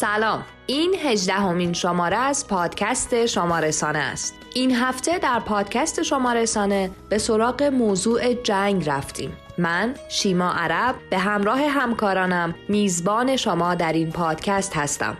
سلام. این هجدهمین شماره از پادکست شما رسانه است. این هفته در پادکست شما رسانه به سراغ موضوع جنگ رفتیم. من شیما عرب به همراه همکارانم میزبان شما در این پادکست هستم.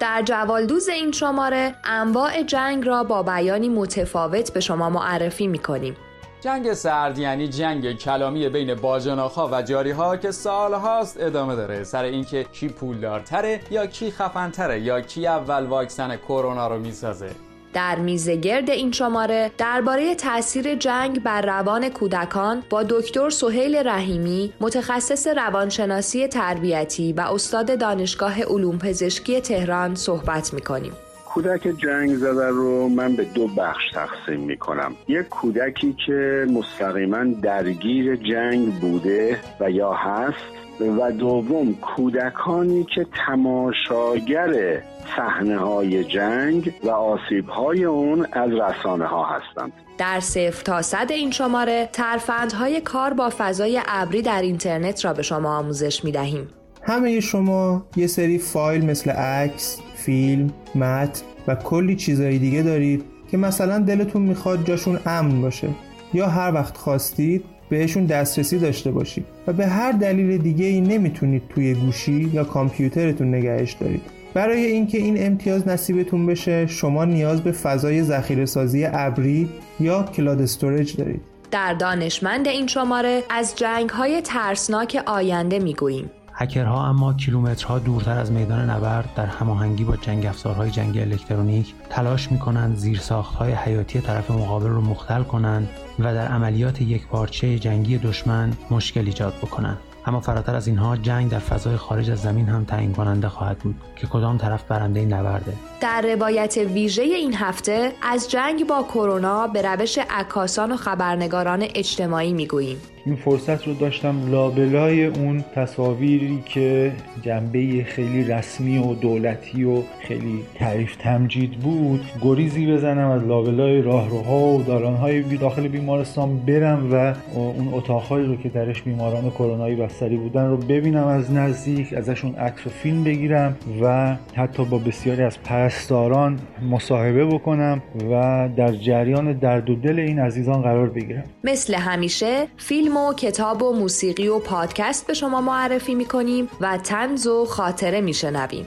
در جوالدوز این شماره انواع جنگ را با بیانی متفاوت به شما معرفی می کنیم. جنگ سرد یعنی جنگ کلامی بین باجناخها و جاریها که سالهاست ادامه داره سر اینکه کی پولدارتره یا کی خفنتره یا کی اول واکسن کرونا رو می‌سازه در میزگرد این شماره درباره تاثیر جنگ بر روان کودکان با دکتر سهیل رحیمی متخصص روانشناسی تربیتی و استاد دانشگاه علوم پزشکی تهران صحبت می‌کنیم. کودک جنگ زده رو من به دو بخش تقسیم می کنم یک کودکی که مستقیما درگیر جنگ بوده و یا هست و دوم کودکانی که تماشاگر صحنه های جنگ و آسیب های اون از رسانه ها هستند. در صفر تا صد این شماره ترفندهای کار با فضای ابری در اینترنت را به شما آموزش می دهیم همه شما یه سری فایل مثل عکس، فیلم، متن و کلی چیزایی دیگه دارید که مثلا دلتون می‌خواد جاشون امن باشه. یا هر وقت خواستید بهشون دسترسی داشته باشید و به هر دلیل دیگه ای نمی‌تونید توی گوشی یا کامپیوترتون نگهش دارید. برای اینکه این امتیاز نصیبتون بشه شما نیاز به فضای ذخیره سازی ابری یا cloud storage دارید. در دانشمند این شماره از جنگ های ترسناک آینده می‌گوییم. هکرها اما کیلومترها دورتر از میدان نبرد در هماهنگی با جنگ افزارهای جنگی الکترونیک تلاش می‌کنند زیرساختهای حیاتی طرف مقابل رو مختل کنند و در عملیات یک پارچه جنگی دشمن مشکل ایجاد بکنند. اما فراتر از اینها جنگ در فضای خارج از زمین هم تعیین کننده خواهد بود که کدام طرف برنده نبرده. در روایت ویژه این هفته از جنگ با کرونا به روش عکاسان و خبرنگاران اجتماعی می‌گوییم. این فرصت رو داشتم لابلای اون تصاویری که جنبه خیلی رسمی و دولتی و خیلی تعریف تمجید بود گریزی بزنم از لابلای راهروها و دالانهای داخل بیمارستان برم و اون اتاقهایی رو که درش بیماران کرونایی بستری بودن رو ببینم از نزدیک ازشون عکس و فیلم بگیرم و حتی با بسیاری از پرستاران مصاحبه بکنم و در جریان درد و دل این عزیزان قرار بگیرم. مثل همیشه فیلم و کتاب و موسیقی و پادکست به شما معرفی می‌کنیم و تنز و خاطره میشنویم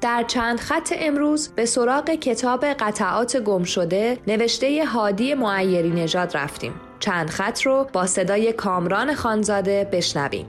در چند خط امروز به سراغ کتاب قطعات گم شده نوشته هادی معیری نژاد رفتیم. چند خط رو با صدای کامران خانزاده بشنویم.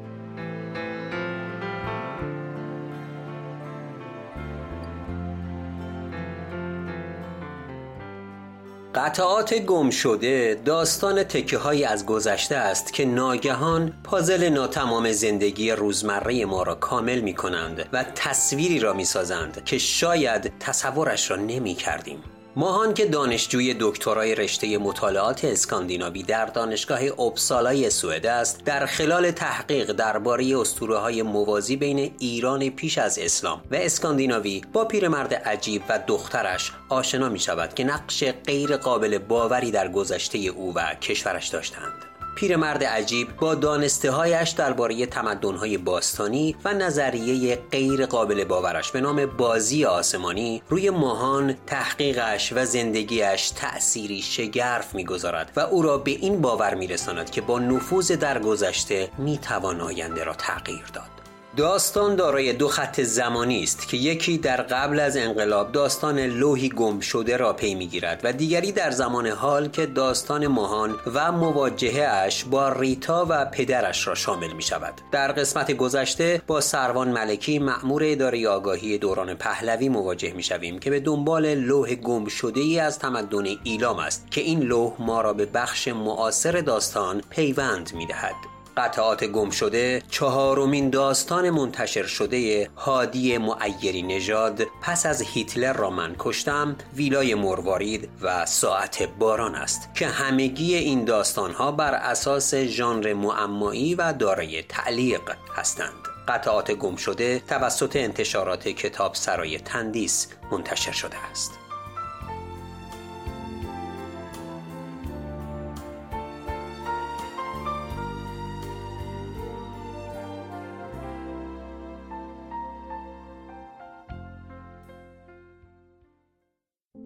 قطعات گم شده داستان تکه های از گذشته است که ناگهان پازل ناتمام زندگی روزمره ما را کامل می کنند و تصویری را می سازند که شاید تصورش را نمی کردیم. ماهان که دانشجوی دکترای رشته مطالعات اسکاندیناوی در دانشگاه اپسالای سوئد است در خلال تحقیق درباره اسطوره های موازی بین ایران پیش از اسلام و اسکاندیناوی با پیرمرد عجیب و دخترش آشنا می شود که نقش غیر قابل باوری در گذشته او و کشورش داشتند. پیرمرد عجیب با دانسته هایش درباره تمدن باستانی و نظریه غیر قابل باورش به نام بازی آسمانی روی ماهان تحقیقش و زندگیش تأثیری شگرف می‌گذارد و او را به این باور میرساند که با نفوذ در گذشته می‌توان آینده را تغییر داد. داستان دارای دو خط زمانی است که یکی در قبل از انقلاب داستان لوحی گم شده را پی می‌گیرد و دیگری در زمان حال که داستان ماهان و مواجهه اش با ریتا و پدرش را شامل می شود در قسمت گذشته با سروان ملکی مأمور اداره آگاهی دوران پهلوی مواجه می شویم که به دنبال لوح گم شده ای از تمدن ایلام است که این لوح ما را به بخش معاصر داستان پیوند می دهد قطعات گم شده چهارمین داستان منتشر شده هادی معیری نژاد پس از هیتلر را من کشتم ویلای مروارید و ساعت باران است که همگی این داستانها بر اساس ژانر معمایی و دارای تعلیق هستند. قطعات گم شده توسط انتشارات کتاب سرای تندیس منتشر شده است.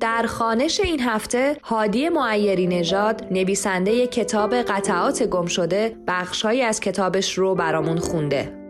در خانش این هفته هادی معیری نژاد نویسنده کتاب قطعات گم شده بخشهایی از کتابش رو برامون خونده.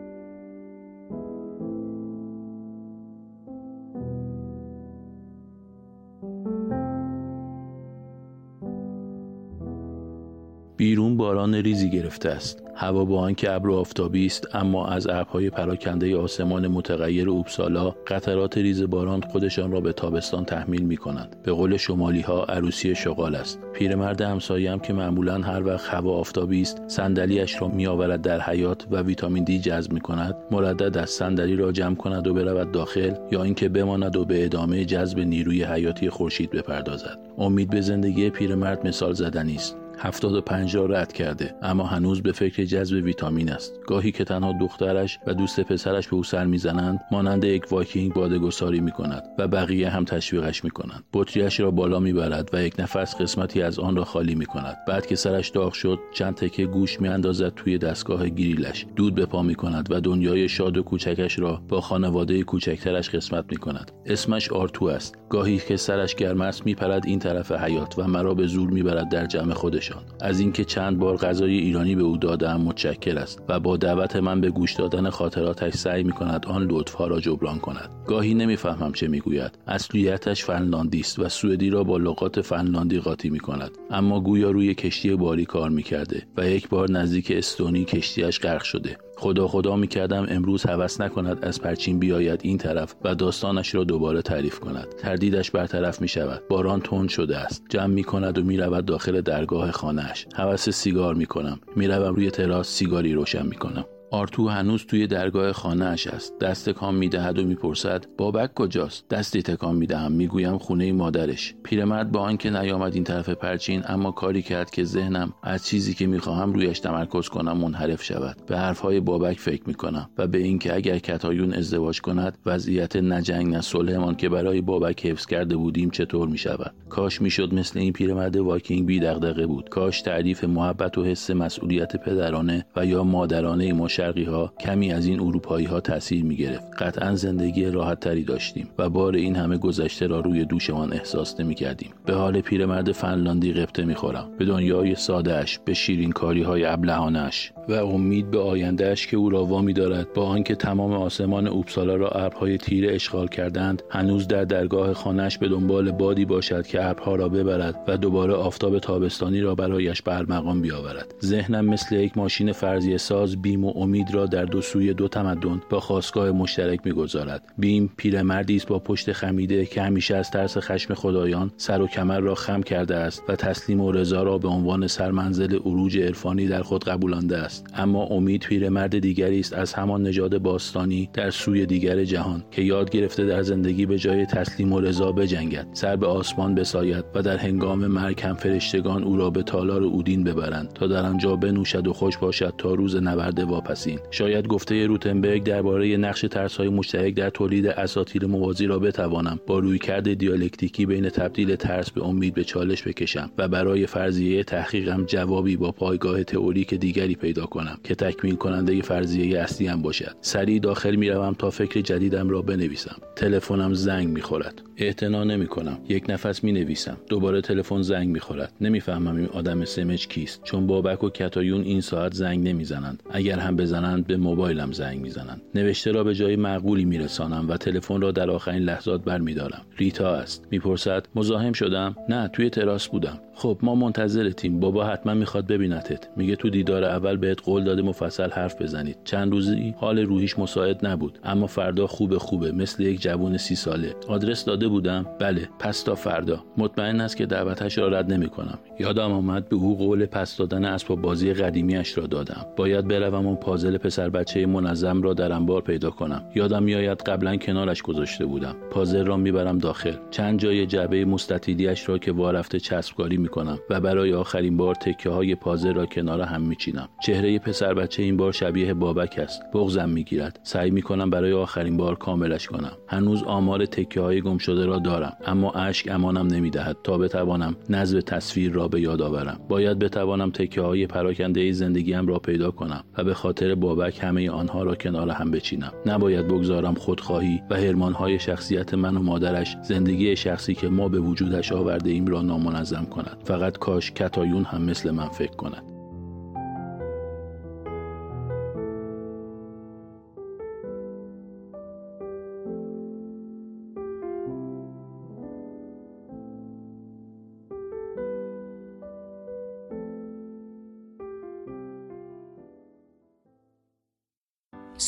باران ریزی گرفته است. هوا با آنکه ابر و آفتابی است اما از ابرهای پراکنده آسمان متغیر اوبسالا قطرات ریز باران خودشان را به تابستان تحمیل می کنند به قول شمالی ها عروسی شغال است. پیرمرد همسایم که معمولا هر وقت هوا آفتابی است صندلیاش را میآورد در حیات و ویتامین دی جذب می کند مردد از صندلی را جمع کند و برود داخل یا اینکه بماند و به ادامه جذب نیروی حیاتی خورشید بپردازد. امید به زندگی پیرمرد مثال زدنی است. 75 را رد کرده اما هنوز به فکر جذب ویتامین است. گاهی که تنها دخترش و دوست پسرش به او سر می‌زنند مانند یک واکینگ بادگساری می کند و بقیه هم تشویقش می کنند بطریش را بالا می‌برد و یک نفس قسمتی از آن را خالی می کند بعد که سرش داغ شد چند تکه گوش می اندازد توی دستگاه گریلش. دود به پا می کند و دنیای شاد و کوچکش را با خانواده کوچکترش قسمت می کند اسمش آرتو است. گاهی که سرش گرم است میپرد این طرف حیات و مرا به زور می‌برد در جمع خودش از اینکه چند بار غذای ایرانی به او دادم متشکر است و با دعوت من به گوش دادن خاطراتش سعی می کند آن لطفها را جبران کند. گاهی نمی‌فهمم چه می‌گوید. اصلیتش فنلاندی است و سوئدی را با لغات فنلاندی قاطی می کند اما گویا روی کشتی باری کار می کرده و یک بار نزدیک استونی کشتیش غرق شده. خدا خدا می کردم امروز هوس نکند از پرچین بیاید این طرف و داستانش را دوباره تعریف کند. تردیدش برطرف می شود باران تند شده است. جمع می کند و می رود داخل درگاه خانهاش. هوس سیگار می کنم می روم روی تراس سیگاری روشن می کنم آرتو هنوز توی درگاه خانهاش است. دست تکان می‌دهد و می‌پرسد بابک کجاست؟ دستی تکان می‌دهم. می‌گویم خونه مادرش. پیرمرد با آنکه نیامد این طرف پرچین اما کاری کرد که ذهنم از چیزی که می‌خواهم رویش تمرکز کنم منحرف شود به حرفهای بابک فکر می‌کنم و به اینکه اگر کتایون ازدواج کند وضعیت نجنگ نه صلحمان که برای بابک حفظ کرده بودیم چطور می‌شود؟ کاش می‌شد مثل این پیرمرد واکینگ بی بود. کاش تعریف محبت و حس مسئولیت پدرانه و یا مادرانه شرقی ها کمی از این اروپایی ها تاثیر می گرفت قطعا زندگی راحت تری داشتیم و بار این همه گذشته را روی دوشمان احساس نمی کردیم به حال پیرمرد فنلاندی قبطه می خورم به دنیای سادهش به شیرین کاری های ابلهانش و امید به آیندهش که او را وامی دارد با آنکه تمام آسمان اوبسالا را ابرهای تیره اشغال کردند هنوز در درگاه خانهش به دنبال بادی باشد که ابرها را ببرد و دوباره آفتاب تابستانی را برایش برمقام بیاورد. ذهنم مثل یک ماشین فرضیه ساز بیم و امید را در دو سوی دو تمدن با خواستگاه مشترک می‌گذارد. بیم پیرمردی است با پشت خمیده که همیشه از ترس خشم خدایان سر و کمر را خم کرده است و تسلیم و رضا را به عنوان سرمنزل عروج عرفانی در خود قبولانده است. اما امید پیرمرد دیگری است از همان نژاد باستانی در سوی دیگر جهان که یاد گرفته در زندگی به جای تسلیم و رضا بجنگد. سر به آسمان بساید و در هنگام مرگ هم فرشتگان او را به تالار اودین ببرند تا در آنجا بنوشد و خوش باشد تا روز نبرد واپس شاید گفته روتنبرگ درباره نقش ترسهای مشترک در تولید اساطیر موازی را بتوانم با رویکرد دیالکتیکی بین تبدیل ترس به امید به چالش بکشم و برای فرضیه تحقیقم جوابی با پایگاه تئوریک دیگری پیدا کنم که تکمیل کننده فرضیه اصلی هم باشد. سریع داخل می‌روم تا فکر جدیدم را بنویسم. تلفنم زنگ می‌خورد. اعتنا نمی کنم یک نفس می نویسم دوباره تلفن زنگ می نمی‌فهمم این آدم سمج کیست. چون بابک و کتایون این ساعت زنگ نمی‌زنند. اگر هم بزنند به موبایلم زنگ می‌زنند. نوشته را به جای معقولی میرسانم و تلفن را در آخرین لحظات برمیدارم. ریتا است. می‌پرسد مزاحم شدم؟ نه توی تراس بودم. خب ما منتظرتیم بابا حتما می‌خواد ببینتت. میگه تو دیدار اول بهت قول داده مفصل حرف بزنید. چند روزی حال روحیش مساعد نبود اما فردا خوبه خوبه. مثل یک جوون سی ساله. آدرس داده بودم؟ بله پس تا فردا. مطمئن است که دعوتش را رد نمی‌کنم. یادم آمد به او قول پس دادن اسباب بازی قدیمیش را دادم. باید بروم اون پازل پسر بچه منظم را در انبار پیدا کنم. یادم میآید قبلا کنارش گذاشته بودم. پازل را می‌برم داخل. چند جای جعبه مستطیلیش را که وارفته چسبکاری می‌کنم و برای آخرین بار تکه های پازل را کنار هم میچینم. چهره پسر بچه این بار شبیه بابک است. بغزم می‌گیرد. سعی می‌کنم برای آخرین بار کاملش کنم. هنوز آمار تکه های گم شده را دارم. اما اشک امانم نمی‌دهد تا بتوانم نظم تصویر را به یاد آورم. باید بتوانم تکه های پراکنده زندگیم را پیدا کنم و به خاطر بابک همه آنها را کنار هم بچینم. نباید بگذارم خودخواهی و هرمان های شخصیت من و مادرش زندگی شخصی که ما به وجودش آورده ایم را نامنظم کند. فقط کاش کتایون هم مثل من فکر کند.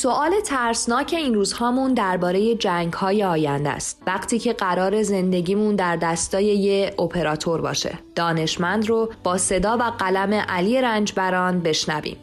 سوال ترسناک این روزهامون درباره جنگ های آینده است. وقتی که قرار زندگیمون در دستای یه اپراتور باشه. دانشمند رو با صدا و قلم علی رنجبران بشنویم.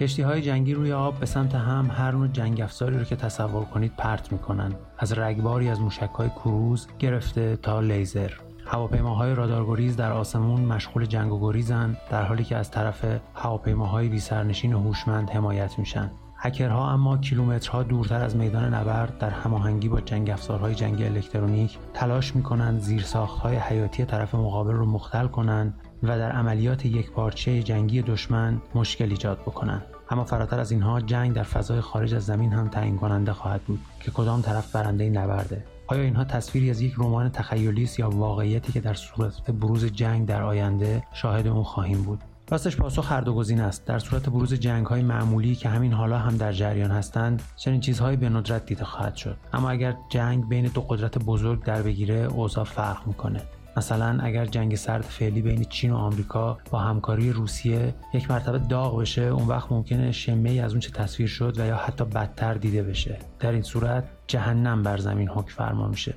کشتی های جنگی روی آب به سمت هم هر نوع جنگ افزاری رو که تصور کنید پرت می‌کنن. از رگباری از موشک های کروز گرفته تا لیزر. هواپیماهای رادارگریز در آسمون مشغول جنگ و گریزن در حالی که از طرف هواپیماهای بی سرنشین و هوشمند حمایت میشن. هکرها اما کیلومترها دورتر از میدان نبرد در هماهنگی با جنگ افزارهای جنگی الکترونیک تلاش می‌کنند زیرساختهای حیاتی طرف مقابل رو مختل کنند و در عملیات یک پارچه جنگی دشمن مشکل ایجاد بکنند. اما فراتر از اینها جنگ در فضای خارج از زمین هم تعیین کننده خواهد بود که کدام طرف برنده نبرده. آیا اینها تصویری از یک رمان تخیلی است یا واقعیتی که در صورت بروز جنگ در آینده شاهد اون خواهیم بود؟ راستش پاسخ هر دو گزینه است. در صورت بروز جنگ های معمولی که همین حالا هم در جریان هستند چنین چیزهایی به ندرت دیده خواهد شد. اما اگر جنگ بین دو قدرت بزرگ در بگیره اوضاع فرق می‌کنه. مثلا اگر جنگ سرد فعلی بین چین و آمریکا با همکاری روسیه یک مرتبه داغ بشه اون وقت ممکنه شمه از اون چه تصویر شد و یا حتی بدتر دیده بشه. در این صورت جهنم بر زمین حکم فرما میشه.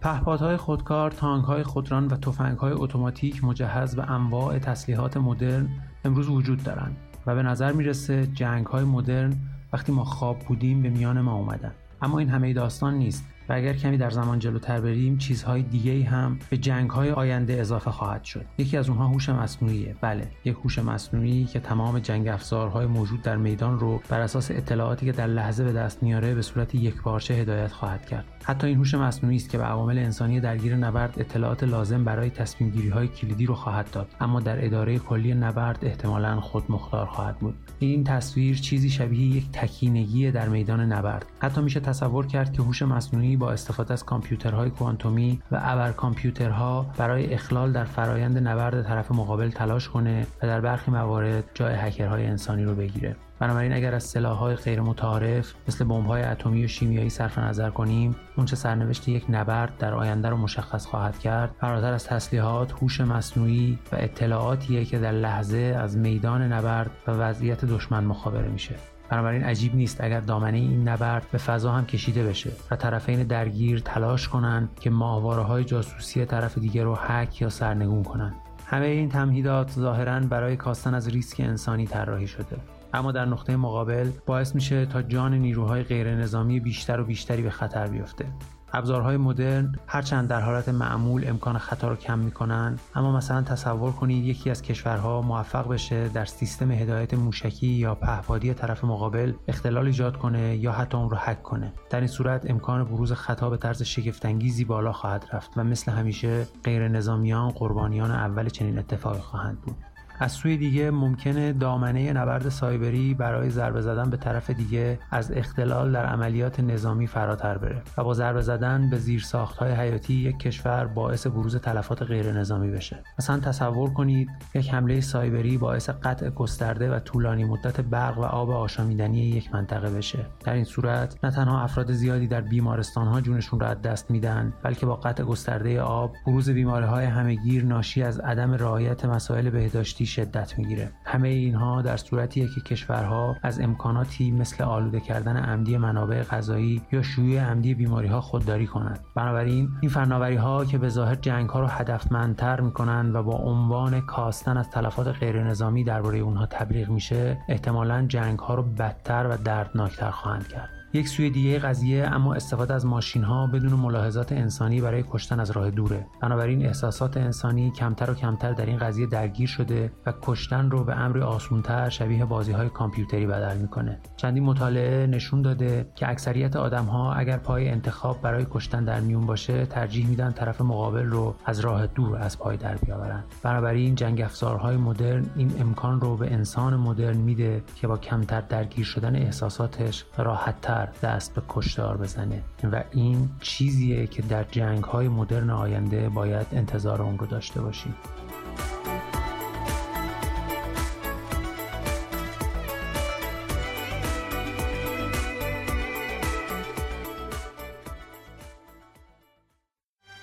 پهپادهای خودکار، تانکهای خودران و تفنگهای اتوماتیک مجهز به انواع تسلیحات مدرن امروز وجود دارند و به نظر می‌رسه جنگهای مدرن وقتی ما خواب بودیم به میان ما اومدن. اما این همه داستان نیست. و اگر کمی در زمان جلوتر بریم چیزهای دیگه هم به جنگ های آینده اضافه خواهد شد. یکی از اونها هوش مصنوعیه. بله یک هوش مصنوعی که تمام جنگ افزارهای موجود در میدان رو بر اساس اطلاعاتی که در لحظه به دست میاره به صورت یک پارچه هدایت خواهد کرد. حتی این هوش مصنوعی است که به عوامل انسانی درگیر نبرد اطلاعات لازم برای تصمیم گیری های کلیدی رو خواهد داد اما در اداره کلی نبرد احتمالا خود مختار خواهد بود. این تصویر چیزی شبیه یک تکینگی در میدان نبرد. حتی میشه تصور کرد که هوش مصنوعی با استفاده از کامپیوترهای کوانتومی و ابر کامپیوترها برای اخلال در فرایند نبرد طرف مقابل تلاش کنه و در برخی موارد جای هکرهای انسانی رو بگیره. بنابراین اگر از سلاحهای غیر متعارف مثل بمب‌های اتمی و شیمیایی صرف نظر کنیم اونچه سرنوشت یک نبرد در آینده رو مشخص خواهد کرد. فراتر از تسلیحات هوش مصنوعی و اطلاعاتیه که در لحظه از میدان نبرد و وضعیت دشمن مخابره میشه. بنابراین عجیب نیست اگر دامنه این نبرد به فضا هم کشیده بشه و طرفین درگیر تلاش کنند که ماهواره های جاسوسی طرف دیگر رو حک یا سرنگون کنند همه این تمهیدات ظاهرا برای کاستن از ریسک انسانی طراحی شده. اما در نقطه مقابل باعث میشه تا جان نیروهای غیر نظامی بیشتر و بیشتری به خطر بیفته. ابزارهای مدرن هرچند در حالت معمول امکان خطا رو کم می‌کنن اما مثلا تصور کنید یکی از کشورها موفق بشه در سیستم هدایت موشکی یا پهپادی طرف مقابل اختلال ایجاد کنه یا حتی اون رو حک کنه. در این صورت امکان بروز خطا به طرز شگفتانگیزی بالا خواهد رفت و مثل همیشه غیر نظامیان قربانیان اول چنین اتفاقی خواهند بود. از سوی دیگه ممکنه دامنه نبرد سایبری برای ضربه زدن به طرف دیگه از اختلال در عملیات نظامی فراتر بره و با ضربه زدن به زیر های حیاتی یک کشور باعث بروز تلفات غیر نظامی بشه. مثلا تصور کنید یک حمله سایبری باعث قطع گسترده و طولانی مدت برق و آب آشامیدنی یک منطقه بشه. در این صورت نه تنها افراد زیادی در بیمارستان ها جونشون را از دست میدن بلکه با قطع گسترده آب بروز بیماری های همهگیر ناشی از عدم رعایت مسائل بهداشتی شدت می‌گیره. همه اینها در صورتیه که کشورها از امکاناتی مثل آلوده کردن عمدی منابع غذایی یا شیوع عمدی بیماری ها خودداری کنند. بنابراین این فناوری ها که به ظاهر جنگ ها رو هدفمندتر می‌کنن و با عنوان کاستن از تلفات غیر نظامی درباره اونها تبلیغ میشه احتمالا جنگ ها رو بدتر و دردناکتر خواهند کرد. یک سوی دیگه قضیه اما استفاده از ماشین ها بدون ملاحظات انسانی برای کشتن از راه دوره. بنابراین احساسات انسانی کمتر و کمتر در این قضیه درگیر شده و کشتن رو به امری آسونتر شبیه بازی های کامپیوتری بدل می‌کنه. چندین مطالعه نشون داده که اکثریت آدم ها اگر پای انتخاب برای کشتن در میون باشه ترجیح میدن طرف مقابل رو از راه دور از پای در بیاورن. بنابراین جنگ افزارهای مدرن این امکان رو به انسان مدرن میده که با کمتر درگیر شدن احساساتش راحتتر دست به کشتار بزنه. و این چیزیه که در جنگ های مدرن آینده باید انتظار اون رو داشته باشیم.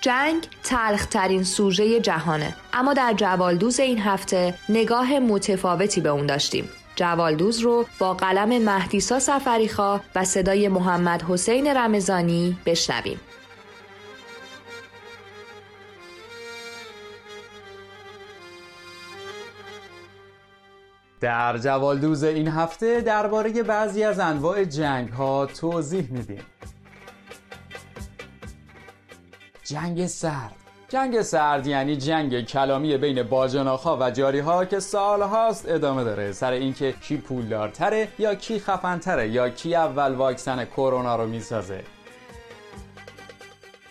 جنگ تلخترین سوژه جهانه. اما در جوالدوز این هفته نگاه متفاوتی به اون داشتیم. جوالدوز رو با قلم مهدیسا سفریخا و صدای محمد حسین رمزانی بشنویم. در جوالدوز این هفته درباره بعضی از انواع جنگ ها توضیح میدیم. جنگ سرد جنگ سرد یعنی جنگ کلامی بین باجناخا و جاریها که سالهاست ادامه داره. سر اینکه کی پولدارتره یا کی خفنتره یا کی اول واکسن کرونا رو می‌سازه.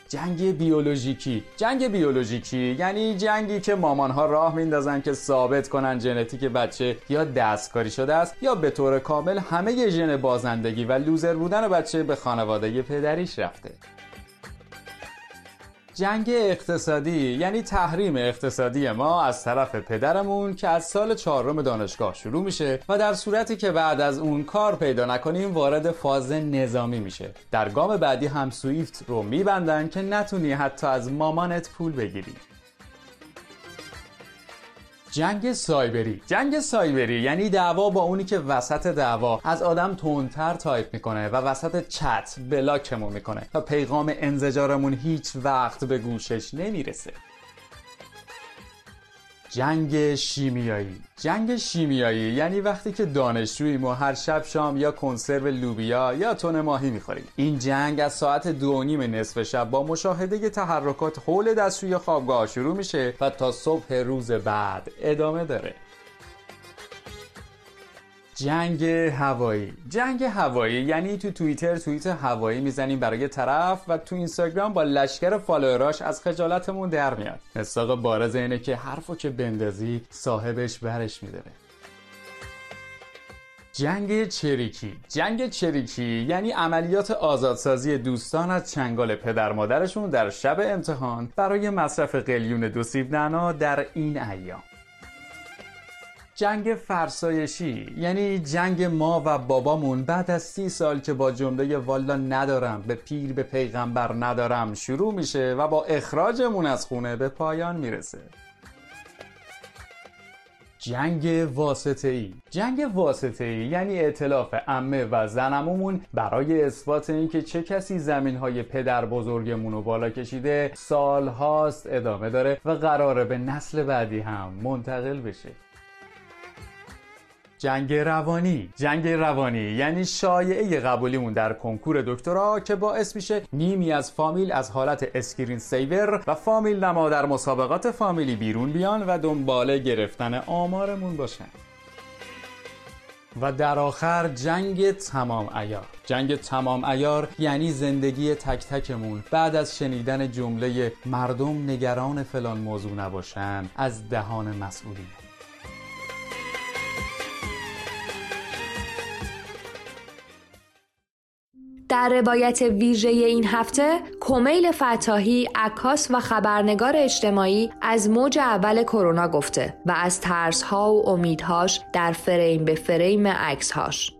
جنگ بیولوژیکی. جنگ بیولوژیکی یعنی جنگی که مامان ها راه میندازن که ثابت کنن ژنتیک بچه یا دستکاری شده است یا به طور کامل همه ژن بازندگی و لوزر بودن بچه به خانواده پدریش رفته. جنگ اقتصادی یعنی تحریم اقتصادی ما از طرف پدرمون که از سال چهارم دانشگاه شروع میشه و در صورتی که بعد از اون کار پیدا نکنیم وارد فاز نظامی میشه. در گام بعدی هم سویفت رو میبندن که نتونی حتی از مامانت پول بگیری. جنگ سایبری. جنگ سایبری یعنی دعوا با اونی که وسط دعوا از آدم تندتر تایپ می‌کنه و وسط چت بلاکمون می‌کنه و پیغام انزجارمون هیچ وقت به گوشش نمی‌رسه. جنگ شیمیایی. جنگ شیمیایی یعنی وقتی که دانشجوییم و هر شب شام یا کنسرو لوبیا یا تون ماهی می‌خوریم. این جنگ از ساعت دو نیم نصف شب با مشاهده تحرکات حول دستشویی خوابگاه شروع میشه و تا صبح روز بعد ادامه داره. جنگ هوایی. جنگ هوایی یعنی تو توییتر توییت هوایی می‌زنیم برای طرف و تو اینستاگرام با لشکر فالووراش از خجالتمون در میاد. مصداق بارز اینه که حرفو که بندازی صاحبش برش میداره. جنگ چریکی. جنگ چریکی یعنی عملیات آزادسازی دوستان از چنگال پدر مادرشون در شب امتحان برای مصرف قلیون دو سیب نعنا در این ایام. جنگ فرسایشی یعنی جنگ ما و بابامون بعد از سی سال که با جمله والا ندارم به پیر به پیغمبر ندارم شروع میشه و با اخراجمون از خونه به پایان می‌رسه. جنگ واسطه ای جنگ واسطه ای یعنی اعتلاف امه و زنمومون برای اثبات اینکه چه کسی زمین های پدر بزرگمون رو بالا کشیده سال هاست ادامه داره و قراره به نسل بعدی هم منتقل بشه. جنگ روانی. جنگ روانی یعنی شایعه قبولیمون در کنکور دکترا که باعث میشه نیمی از فامیل از حالت screen saver و فامیل نما در مسابقات فامیلی بیرون بیان و دنبال گرفتن آمارمون باشن. و در آخر جنگ تمام عیار. جنگ تمام عیار یعنی زندگی تک تکمون. بعد از شنیدن جمله مردم نگران فلان موضوع نباشن از دهان مسئولین. در روایت ویژه این هفته کمیل فتاحی عکاس و خبرنگار اجتماعی از موج اول کرونا گفته و از ترسها و امیدهاش در فریم به فریم عکسهاش.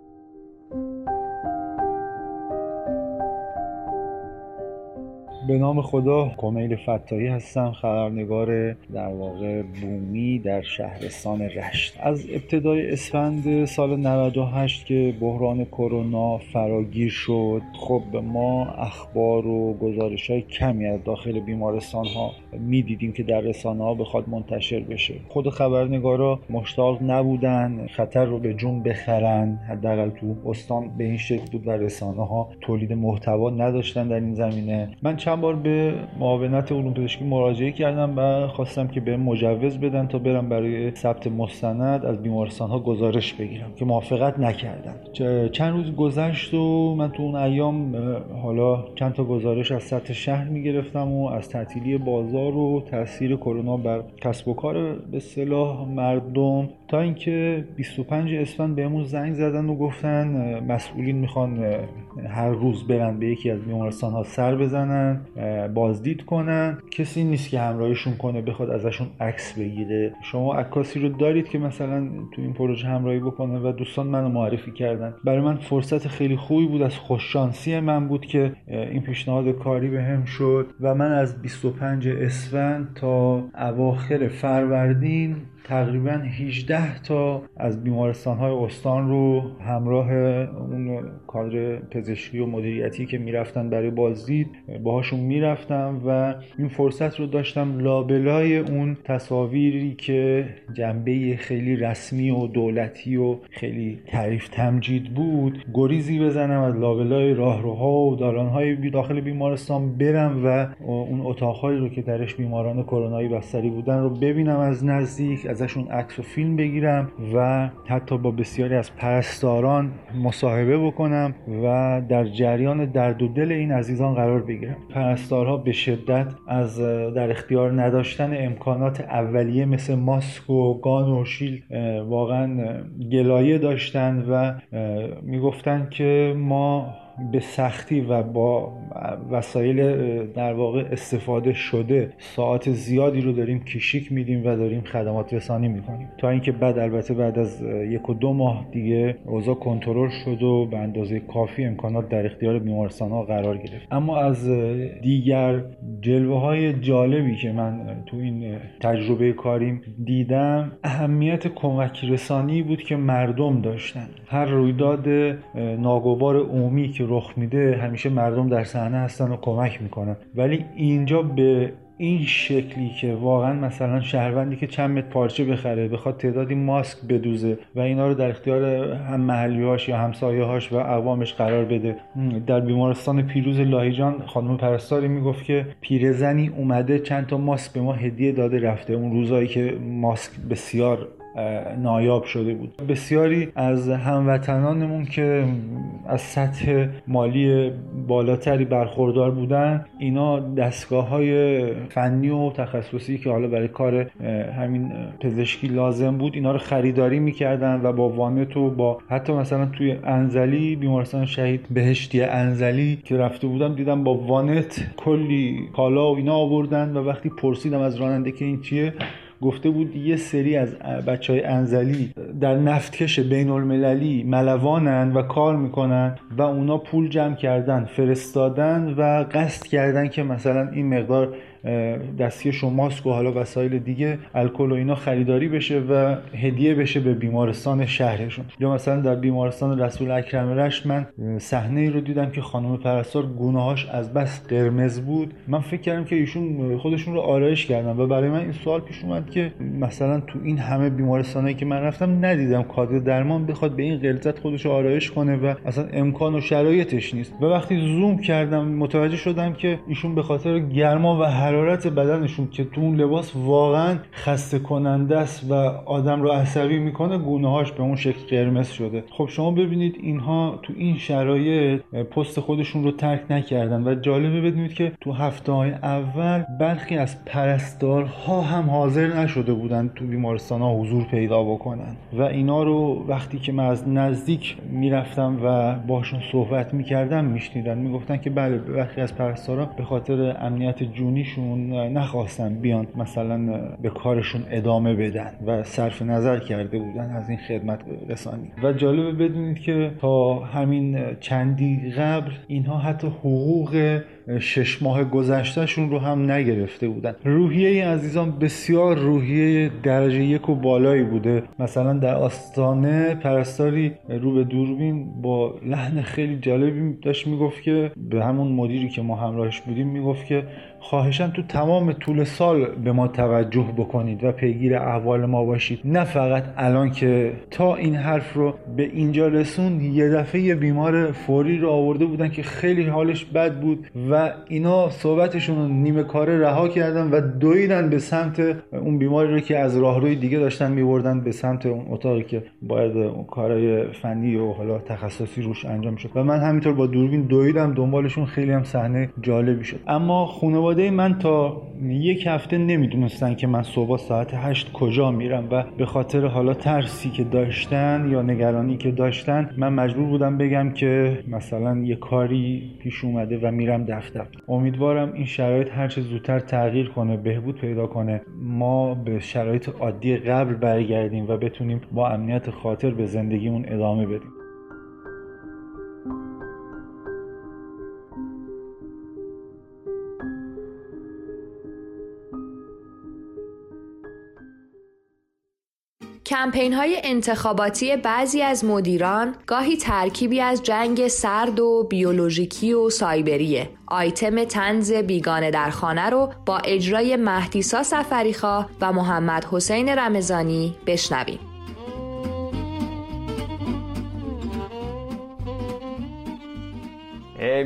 به نام خدا کمیل فتاحی هستم خبرنگار در واقع بومی در شهرستان رشت. از ابتدای اسفند سال 98 که بحران کرونا فراگیر شد خب ما اخبار و گزارش های کمی از داخل بیمارستان ها می‌دیدیم که در رسانه ها بخواد منتشر بشه. خود خبرنگارا مشتاق نبودن خطر رو به جون بخرن. حداقل تو استان به این شکل بود و رسانه ها تولید محتوا نداشتن در این زمینه. من چند بار به معاونت علوم پزشکی مراجعه کردم و خواستم که به مجوز بدن تا برم برای ثبت مستند از بیمارستان ها گزارش بگیرم که موافقت نکردن. چند روز گذشت و من تو اون ایام حالا چند تا گزارش از سطح شهر می‌گرفتم و از تعطیلی بازار و تاثیر کرونا بر کسب و کار به صلاح مردم. تا اینکه 25 اسفند بهمون زنگ زدن و گفتن مسئولین می‌خوان هر روز برن به یکی از بیمارستان ها سر بزنن. بازدید کنن. کسی نیست که همراهشون کنه بخواد ازشون عکس بگیره. شما عکاسی رو دارید که مثلا تو این پروژه همراهی بکنه و دوستان منو معرفی کردن. برای من فرصت خیلی خوبی بود از خوششانسی من بود که این پیشنهاد کاری به هم شد. و من از 25 اسفند تا اواخر فروردین تقریبا 18 تا از بیمارستان های استان رو همراه اون کادر پزشکی و مدیریتی که می‌رفتن برای بازدید باهاشون می‌رفتم و این فرصت رو داشتم لابلای اون تصاویری که جنبه خیلی رسمی و دولتی و خیلی تعریف تمجید بود گریزی بزنم از لابلای راهروها و دالانهای داخل بیمارستان برم و اون اتاقهایی رو که درش بیماران کرونایی بستری بودن رو ببینم از نزدیک ازشون عکس و فیلم بگیرم و حتی با بسیاری از پرستاران مصاحبه بکنم و در جریان درد و دل این عزیزان قرار بگیرم. پرستارها به شدت از در اختیار نداشتن امکانات اولیه مثل ماسک و گان و شیل واقعا گلایه داشتن و می‌گفتن که ما به سختی و با وسایل در واقع استفاده شده ساعت زیادی رو داریم کشیک میدیم و داریم خدمات رسانی می‌کنیم. تا اینکه بعد البته بعد از یک و دو ماه دیگه اوضاع کنترل شد و به اندازه کافی امکانات در اختیار بیمارستان ها قرار گرفت. اما از دیگر جلوه های جالبی که من تو این تجربه کاریم دیدم اهمیت کمک رسانی بود که مردم داشتن. هر رویداد ناگوار عمومی که رخ میده همیشه مردم در صحنه هستن و کمک می‌کنن. ولی اینجا به این شکلی که واقعا مثلا شهروندی که چند متر پارچه بخره بخواد تعدادی ماسک بدوزه و اینا رو در اختیار هم محلی هاش یا همسایه هاش و اقوامش قرار بده. در بیمارستان پیروز لاهیجان خانم پرستاری می‌گفت که پیرزنی اومده چند تا ماسک به ما هدیه داده رفته. اون روزایی که ماسک بسیار نایاب شده بود. بسیاری از هموطنانمون که از سطح مالی بالاتری برخوردار بودن اینا دستگاه های فنی و تخصصی که حالا برای کار همین پزشکی لازم بود اینا رو خریداری می‌کردن و با وانت و با حتی مثلا توی انزلی بیمارستان شهید بهشتی انزلی که رفته بودم دیدم با وانت کلی کالا و اینا آوردن و وقتی پرسیدم از راننده که این چیه گفته بود یه سری از بچه های انزلی در نفتکش بین المللی ملوانن و کار می‌کنن و اونا پول جمع کردن فرستادن و قصد کردن که مثلا این مقدار دستی ماسک و حالا وسایل دیگه الکل و اینا خریداری بشه و هدیه بشه به بیمارستان شهرشون. یا مثلا در بیمارستان رسول اکرم رشت من صحنه ای رو دیدم که خانم پرستار گونه‌هاش از بس قرمز بود. من فکر کردم که ایشون خودشون رو آرایش کردن و برای من این سوال پیش اومد که مثلا تو این همه بیمارستانایی که من رفتم ندیدم کادر درمان بخواد به این غلظت خودش رو آرایش کنه و اصلا امکان و شرایطش نیست. و وقتی زوم کردم متوجه شدم که ایشون به خاطر گرما و حرارت بدنشون که تو اون لباس واقعا خسته کننده است و آدم رو عصبی می‌کنه گونه هاش به اون شکل قرمز شده. خب شما ببینید اینها تو این شرایط پست خودشون رو ترک نکردن و جالبه بدونید که تو هفته های اول برخی از پرستارها هم حاضر نشده بودن تو بیمارستان ها حضور پیدا بکنن. و اینا رو وقتی که من از نزدیک می‌رفتم و باشون صحبت می‌کردم میشنیدن می‌گفتن که بله برخی از پرستارا به خاطر امنیت جونیشون نخواستن بیان مثلا به کارشون ادامه بدن و صرف نظر کرده بودن از این خدمت رسانی. و جالبه بدونید که تا همین چندی قبل اینها حتی حقوق شش ماه گذشتهشون رو هم نگرفته بودن. روحیه عزیزان بسیار روحیه درجه یک و بالایی بوده. مثلا در آستانه پرستاری رو به دوربین با لحن خیلی جالبی داشت می‌گفت که به همون مدیری که ما همراهش بودیم می‌گفت که خواهشم تو تمام طول سال به ما توجه بکنید و پیگیر احوال ما باشید. نه فقط الان که تا این حرف رو به اینجا رسون یه دفعه بیمار فوری رو آورده بودن که خیلی حالش بد بود و اینا صحبتشون رو نیمه کاره رها کردن و دویدن به سمت اون بیماری رو که از راهروی دیگه داشتن میبردن به سمت اون اتاقی که باید اون کارهای فنی و حالا تخصصی روش انجام شد. و من همینطور با دوربین دویدم دنبالشون خیلی هم صحنه جالبی شد. اما خانواده من تا یک هفته نمی‌دونستن که من صبح ساعت هشت کجا میرم و به خاطر حالا ترسی که داشتن یا نگرانی که داشتن من مجبور بودم بگم که مثلا یه کاری پیش اومده و میرم امیدوارم این شرایط هرچه زودتر تغییر کنه بهبود پیدا کنه. ما به شرایط عادی قبل برگردیم و بتونیم با امنیت خاطر به زندگیمون ادامه بدیم. کمپین های انتخاباتی بعضی از مدیران گاهی ترکیبی از جنگ سرد و بیولوژیکی و سایبریه. آیتم تنز بیگانه در خانه رو با اجرای مهدیسا سفریخا و محمد حسین رمزانی بشنویم.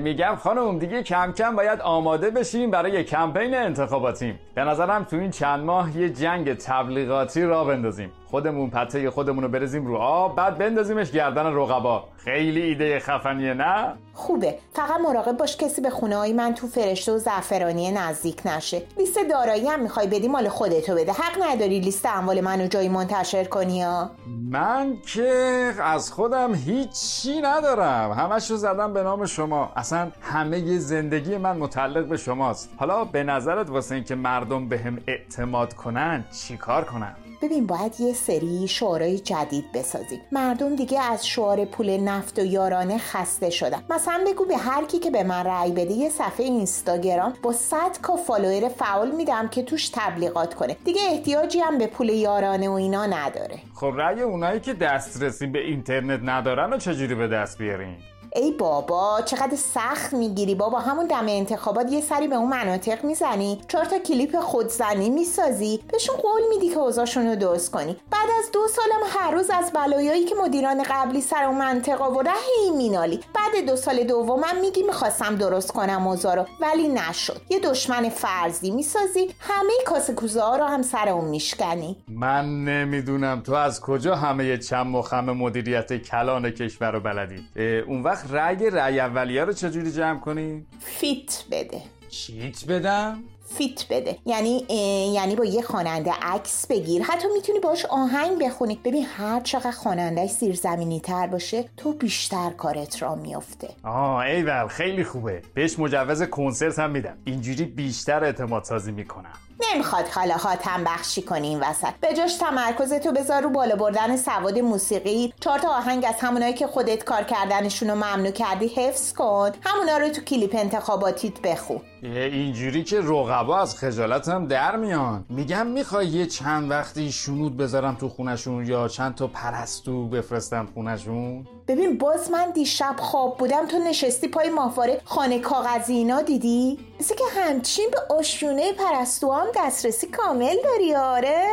میگم خانم دیگه کم کم باید آماده بشیم برای کمپین انتخاباتیم به نظرم تو این چند ماه یه جنگ تبلیغاتی را بندازیم خودمون پته خودمون رو برزیم رو آب بعد بندازیمش گردن رقبا. خیلی ایده خفنیه نه؟ خوبه. فقط مراقب باش کسی به خونه های من تو فرشته و زعفرانی نزدیک نشه. لیست دارایی هم می‌خوای بدی مال خودتو بده. حق نداری لیست اموال منو جایی منتشر کنی ها من که از خودم هیچی ندارم. همش رو زدم به نام شما. اصلا همه زندگی من متعلق به شماست. حالا به نظرت واسه اینکه مردم به هم اعتماد کنن چیکار کنن ببین باید یه سری شعارهای جدید بسازیم. مردم دیگه از شعار پول نفت و یارانه خسته شدن. مثلا بگو به هر کی که به من رأی بده یه صفحه اینستاگرام با 100 K follower فعال میدم که توش تبلیغات کنه. دیگه احتیاجی هم به پول یارانه و اینا نداره. خب رأی اونایی که دسترسی به اینترنت ندارن رو چجوری به دست بیارین؟ ای بابا چقدر سخت می‌گیری بابا. همون دم انتخابات یه سری به اون مناطق می‌زنی. چهار تا کلیپ خودزنی می‌سازی. بهشون قول میدی که اوضاعشون رو درست کنی. بعد از دو سالم هر روز از بلایایی که مدیران قبلی سر اون منطقه آورده هی مینالی. بعد دو سال دومم میگی می‌خواستم درست کنم اوضاع رو. ولی نشد. یه دشمن فرضی می‌سازی. همه کاسه کوزه ها رو هم سر اون میشکنی. من نمی‌دونم تو از کجا همه چم و خم مدیریت کلان کشور رو بلدی. اون وقت وقت رأی رأی اولیه رو چجوری جمع کنی؟ feat بده. چیت بدم؟ feat بده. یعنی یعنی با یه خواننده عکس بگیر. حتی می‌تونی باش آهنگ بخونی. ببین هر چقدر خوانندهش زیرزمینی تر باشه تو بیشتر کارت راه میفته آه ایول خیلی خوبه. بهش مجوز کنسرت هم میدم. اینجوری بیشتر اعتماد سازی می‌کنم. نمی‌خواد حالا خاتم بخشی کنی این وسط. به جاش تمرکز تو بذار رو بالا بردن سواد موسیقی. چهار تا آهنگ از همونایی که خودت کار کردنشون رو ممنوع کردی حفظ کن. همونا رو تو کلیپ انتخاباتیت بخو. اینجوری که رقبا از خجالت هم در میان. میگم می‌خوای یه چند وقتی شنود بذارم تو خونشون یا چند تا پرستو بفرستم خونشون؟ ببین باز من دیشب خواب بودم تو نشستی پای ماهواره خانه کاغذی اینا دیدی؟ مثل که همچین به آشیونه پرستو دسترسی کامل داری آره.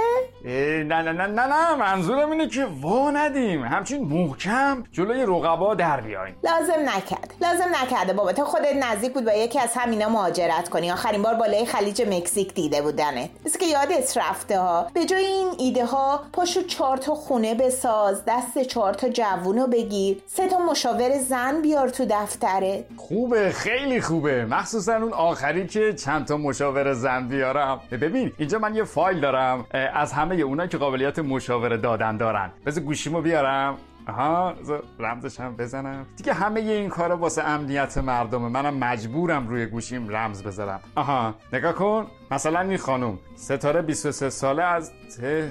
نه نه نه نه نه منظورم اینه که وا ندیم. همچین محکم جلوی رقبا در بیایم. لازم نکرد. لازم نکرده بابا. تا خودت نزدیک بود با یکی از همینا مهاجرت کنی. آخرین بار بالای خلیج مکزیک دیده بودنه. مثل که یادت رفته ها. به جای این ایده ها پاشو چهار تا خونه بساز دست چهار تا جوونو بگیر. سه تا مشاور زن بیار تو دفتره. خوبه خیلی خوبه. مخصوصا اون آخری که چند تا مشاور زن بیارم. ببین اینجا من یه فایل دارم از همه اونا که قابلیت مشاوره دادن دارن. بذار گوشیمو بیارم. آها رمزش هم بزنم. دیگه همه این کارا واسه امنیت مردمه. منم مجبورم روی گوشیم رمز بذارم. آها نگاه کن. مثلا این خانم ستاره 23 ساله از ته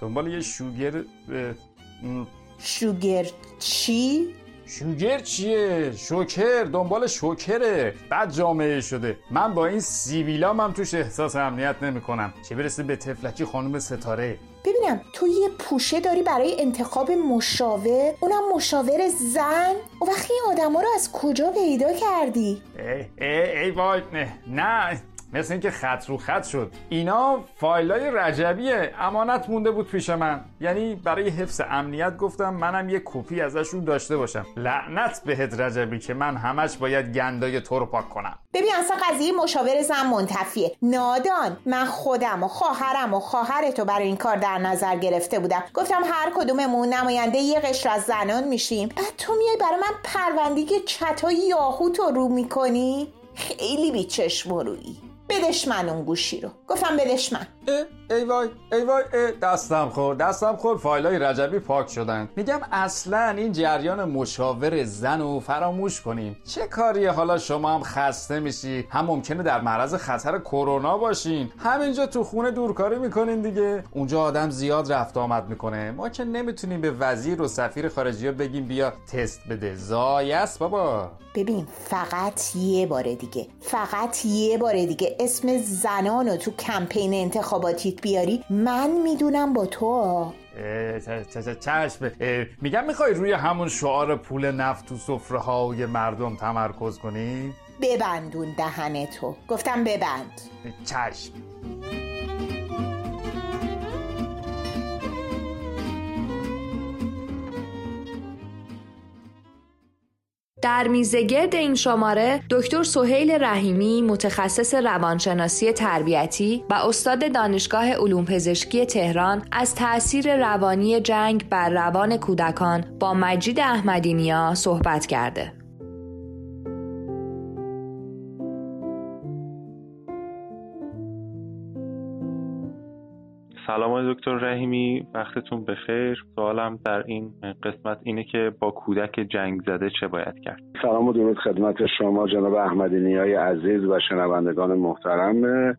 دنبال یه شوگر شوگر چی؟ شوگر چیه؟ شوکر دنبال شوکره بعد جامعه شده. من با این سیبیلام هم توش احساس امنیت نمی کنم چه برسه به تفلکی خانم ستاره؟ ببینم تو یه پوشه داری برای انتخاب مشاور اونم مشاور زن؟ و وقتی این آدم رو از کجا پیدا کردی؟ ای, ای, ای وای نه نه. مثل اینکه خط رو خط شد. اینا فایلای رجبیه. امانت مونده بود پیش من. یعنی برای حفظ امنیت گفتم منم یه کپی ازشون داشته باشم. لعنت بهت رجبی که من همش باید گندای تو رو پاک کنم. ببین اصلا قضیه مشاور زن منتفیه. نادان من خودم و خواهرم و خواهرتو برای این کار در نظر گرفته بودم. گفتم هر کدوممون نماینده یه قشر از زنان میشیم. تو میای برای من پروندگی چتای یاهوت رو رو می‌کنی؟ خیلی بیچشم رویی بدش من اون گوشی رو. گفتم بدش من. ای وای ای وای ای. دستم خورد دستم خورد. فایل های رجبی پاک شدن. میگم اصلا این جریان مشاور زن رو فراموش کنیم. چه کاریه؟ حالا شما هم خسته میشی. هم ممکنه در معرض خطر کرونا باشین. همینجا تو خونه دورکاری می‌کنین دیگه. اونجا آدم زیاد رفت آمد می‌کنه. ما که نمی‌تونیم به وزیر و سفیر خارجی ها بگیم بیا تست بده. زایست بابا. ببین فقط یه بار دیگه. فقط یه بار دیگه. اسم زنانو تو کمپین انتخاباتیت بیاری؟ من می‌دونم با تو. چشم. میگم می‌خوای روی همون شعار پول نفت تو سفره های مردم تمرکز کنی؟ ببندون دهن تو. گفتم ببند. چشم. در میزگرد این شماره دکتر سهیل رحیمی متخصص روانشناسی تربیتی و استاد دانشگاه علوم پزشکی تهران از تأثیر روانی جنگ بر روان کودکان با مجید احمدینیا صحبت کرده. سلام دکتر رحیمی وقتتون بخیر. سوالم در این قسمت اینه که با کودک جنگ زده چه باید کرد؟ سلام و درود خدمت شما جناب احمدی نیای عزیز و شنوندگان محترم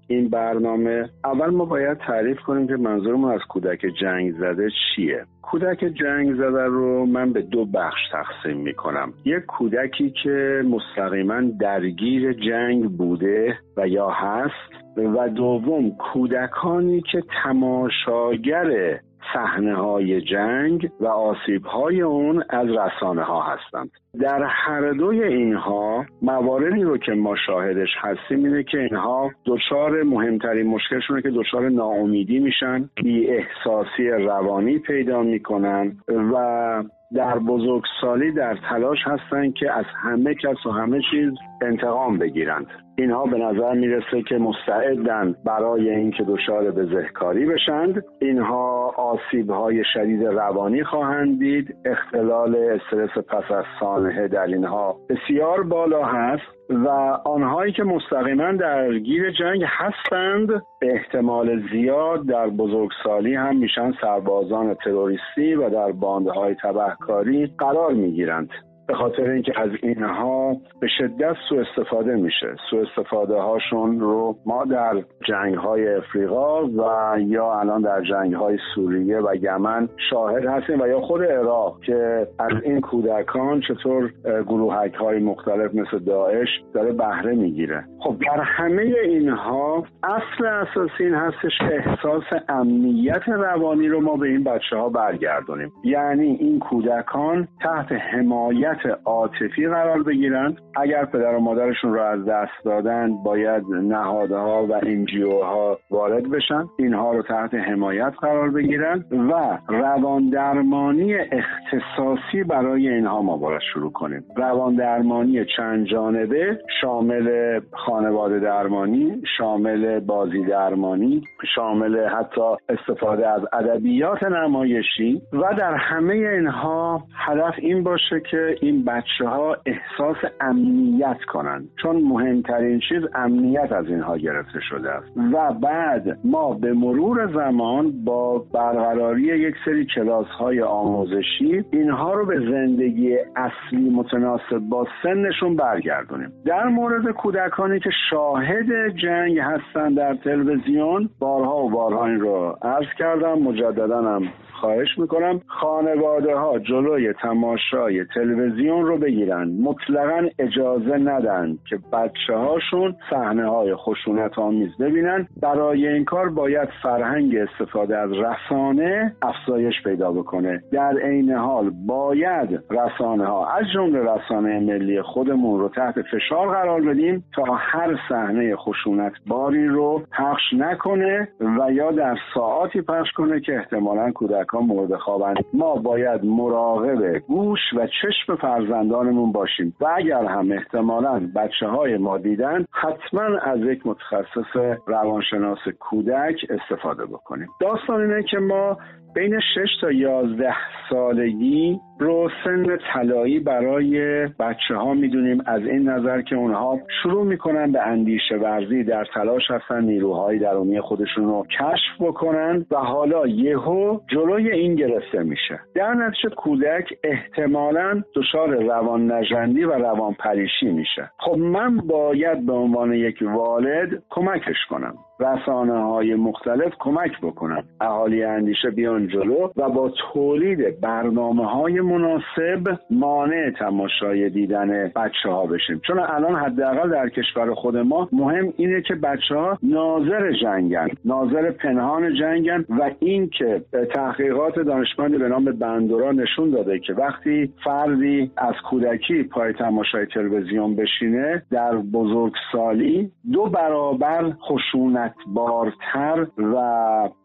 این برنامه. اول ما باید تعریف کنیم که منظورمون از کودک جنگ زده چیه. کودک جنگ زده رو من به دو بخش تقسیم می کنم یک کودکی که مستقیما درگیر جنگ بوده و یا هست و دوم کودکانی که تماشاگر صحنه های جنگ و آسیب های اون از رسانه ها هستند. در هر دوی اینها مواردی رو که ما شاهدش هستیم اینه که اینها دچار مهمترین مشکلشونه که دچار ناامیدی میشن بی احساسی روانی پیدا می‌کنن و در بزرگسالی در تلاش هستند که از همه کس و همه چیز انتقام بگیرند. اینها به نظر می‌رسه که مستعدن برای اینکه دچار بزهکاری بشند. اینها آسیب های شدید روانی خواهند دید. اختلال استرس پس از سانحه در اینها بسیار بالا هست و آنهایی که مستقیما درگیر جنگ هستند به احتمال زیاد در بزرگسالی هم میشن سربازان تروریستی و در باندهای تبهکاری قرار می‌گیرند. به خاطر اینکه از اینها به شدت سوء استفاده میشه. سوء استفاده هاشون رو ما در جنگ های افریقا و یا الان در جنگ های سوریه و یمن شاهد هستیم و یا خود عراق که از این کودکان چطور گروهک های مختلف مثل داعش داره بهره می‌گیره. خب در همه اینها اصل اساسی این هستش که احساس امنیت روانی رو ما به این بچه ها برگردونیم. یعنی این کودکان تحت حمایت سطح عاطفی قرار بگیرند اگر پدر و مادرشون رو از دست دادن باید نهادها و انجیو ها وارد بشن. اینها رو تحت حمایت قرار بگیرند و روان درمانی اختصاصی برای اینها ما باید شروع کنیم. روان درمانی چند جانبه شامل خانواده درمانی شامل بازی درمانی شامل حتی استفاده از ادبیات نمایشی. و در همه اینها هدف این باشه که این بچه ها احساس امنیت کنند چون مهمترین چیز امنیت از اینها گرفته شده است. و بعد ما به مرور زمان با برقراری یک سری کلاس های آموزشی اینها رو به زندگی اصلی متناسب با سنشون برگردونیم. در مورد کودکانی که شاهد جنگ هستند در تلویزیون بارها و بارها این رو عرض کردم. مجددا هم خواهش می‌کنم خانواده ها جلوی تماشای تلویزیون رو بگیرن. مطلقا اجازه ندن که بچه هاشون صحنه های خشونت آمیز ببینن. برای این کار باید فرهنگ استفاده از رسانه افزایش پیدا بکنه. در عین حال باید رسانه ها از جمله رسانه ملی خودمون رو تحت فشار قرار بدیم تا هر صحنه خشونت باری رو پخش نکنه و یا در ساعاتی پخش کنه که احتمالا کودک کودکان مورد خوابند ما باید مراقب گوش و چشم فرزندانمون باشیم. و اگر هم احتمالا بچه های ما دیدن حتما از یک متخصص روانشناس کودک استفاده بکنیم. داستان اینه که ما بین 6 تا 11 سالگی رو سن طلایی برای بچه ها می‌دونیم. از این نظر که اونها شروع می‌کنن به اندیشه ورزی در تلاش هستن نیروهای درونی خودشون رو کشف بکنن و حالا یهو جلوی این گرفته میشه. در نتیجه کودک احتمالا دچار روان نجندی و روان پریشی میشه. خب من باید به عنوان یک والد کمکش کنم. رسانه های مختلف کمک بکنن اهالی اندیشه بیان جلو و با تولید برنامه های مناسب مانع تماشای دیدن بچه ها بشیم. چون الان حداقل در کشور خود ما مهم اینه که بچه ها ناظر جنگن ناظر پنهان جنگن و این که تحقیقات دانشمند به نام بندورا نشون داده که وقتی فردی از کودکی پای تماشای تلویزیون بشینه در بزرگسالی دو برابر خشونت بارتر و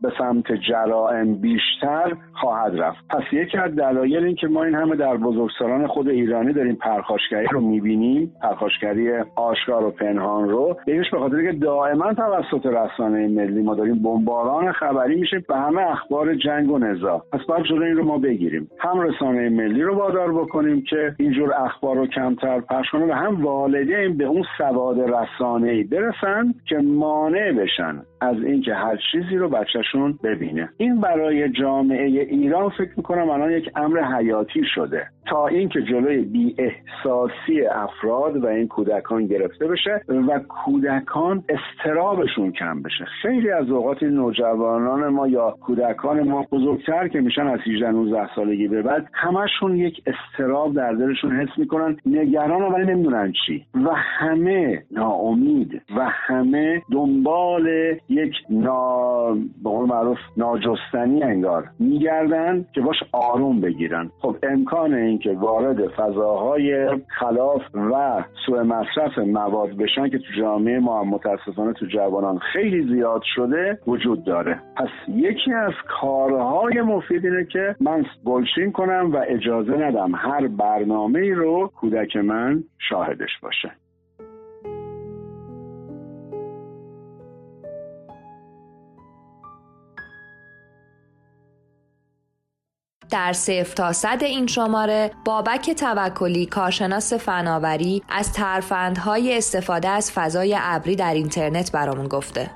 به سمت جرائم بیشتر خواهد رفت. پس یکی از دلایل این که ما این همه در بزرگسالان خود ایرانی داریم پرخاشگری رو می‌بینیم پرخاشگری آشکار و پنهان رو یکیش به خاطر که دائما توسط رسانه ملی ما داریم بمباران خبری میشه به همه اخبار جنگ و نزاع. پس باید جلوی این رو ما بگیریم. هم رسانه ملی رو وادار بکنیم که اینجور اخبار رو کمتر پخش کنه و هم والدین به اون سواد رسانه ای برسن که مانع بشن از اینکه هر چیزی رو بچهشون ببینه. این برای جامعه ایران فکر می‌کنم الان یک امر حیاتی شده. تا اینکه جلوی بی احساسی افراد و این کودکان گرفته بشه و کودکان استرابشون کم بشه. خیلی از اوقات نوجوانان ما یا کودکان ما بزرگتر که میشن از 18 19 سالگی به بعد همشون یک استراب در دلشون حس می‌کنن نگران ولی نمی‌دونن چی. و همه ناامید و همه دنبال یک نا به قول معروف ناجستنی انگار میگردن که باش آروم بگیرن. خب امکان اینکه وارد فضاهای خلاف و سوء مصرف مواد بشن که تو جامعه ما متاسفانه تو جوانان خیلی زیاد شده وجود داره. پس یکی از کارهای مفید اینه که من گلچین کنم و اجازه ندم هر برنامه رو کودک من شاهدش باشه. در صفر تا صد این شماره بابک توکلی کارشناس فناوری از ترفندهای استفاده از فضای ابری در اینترنت برامون گفته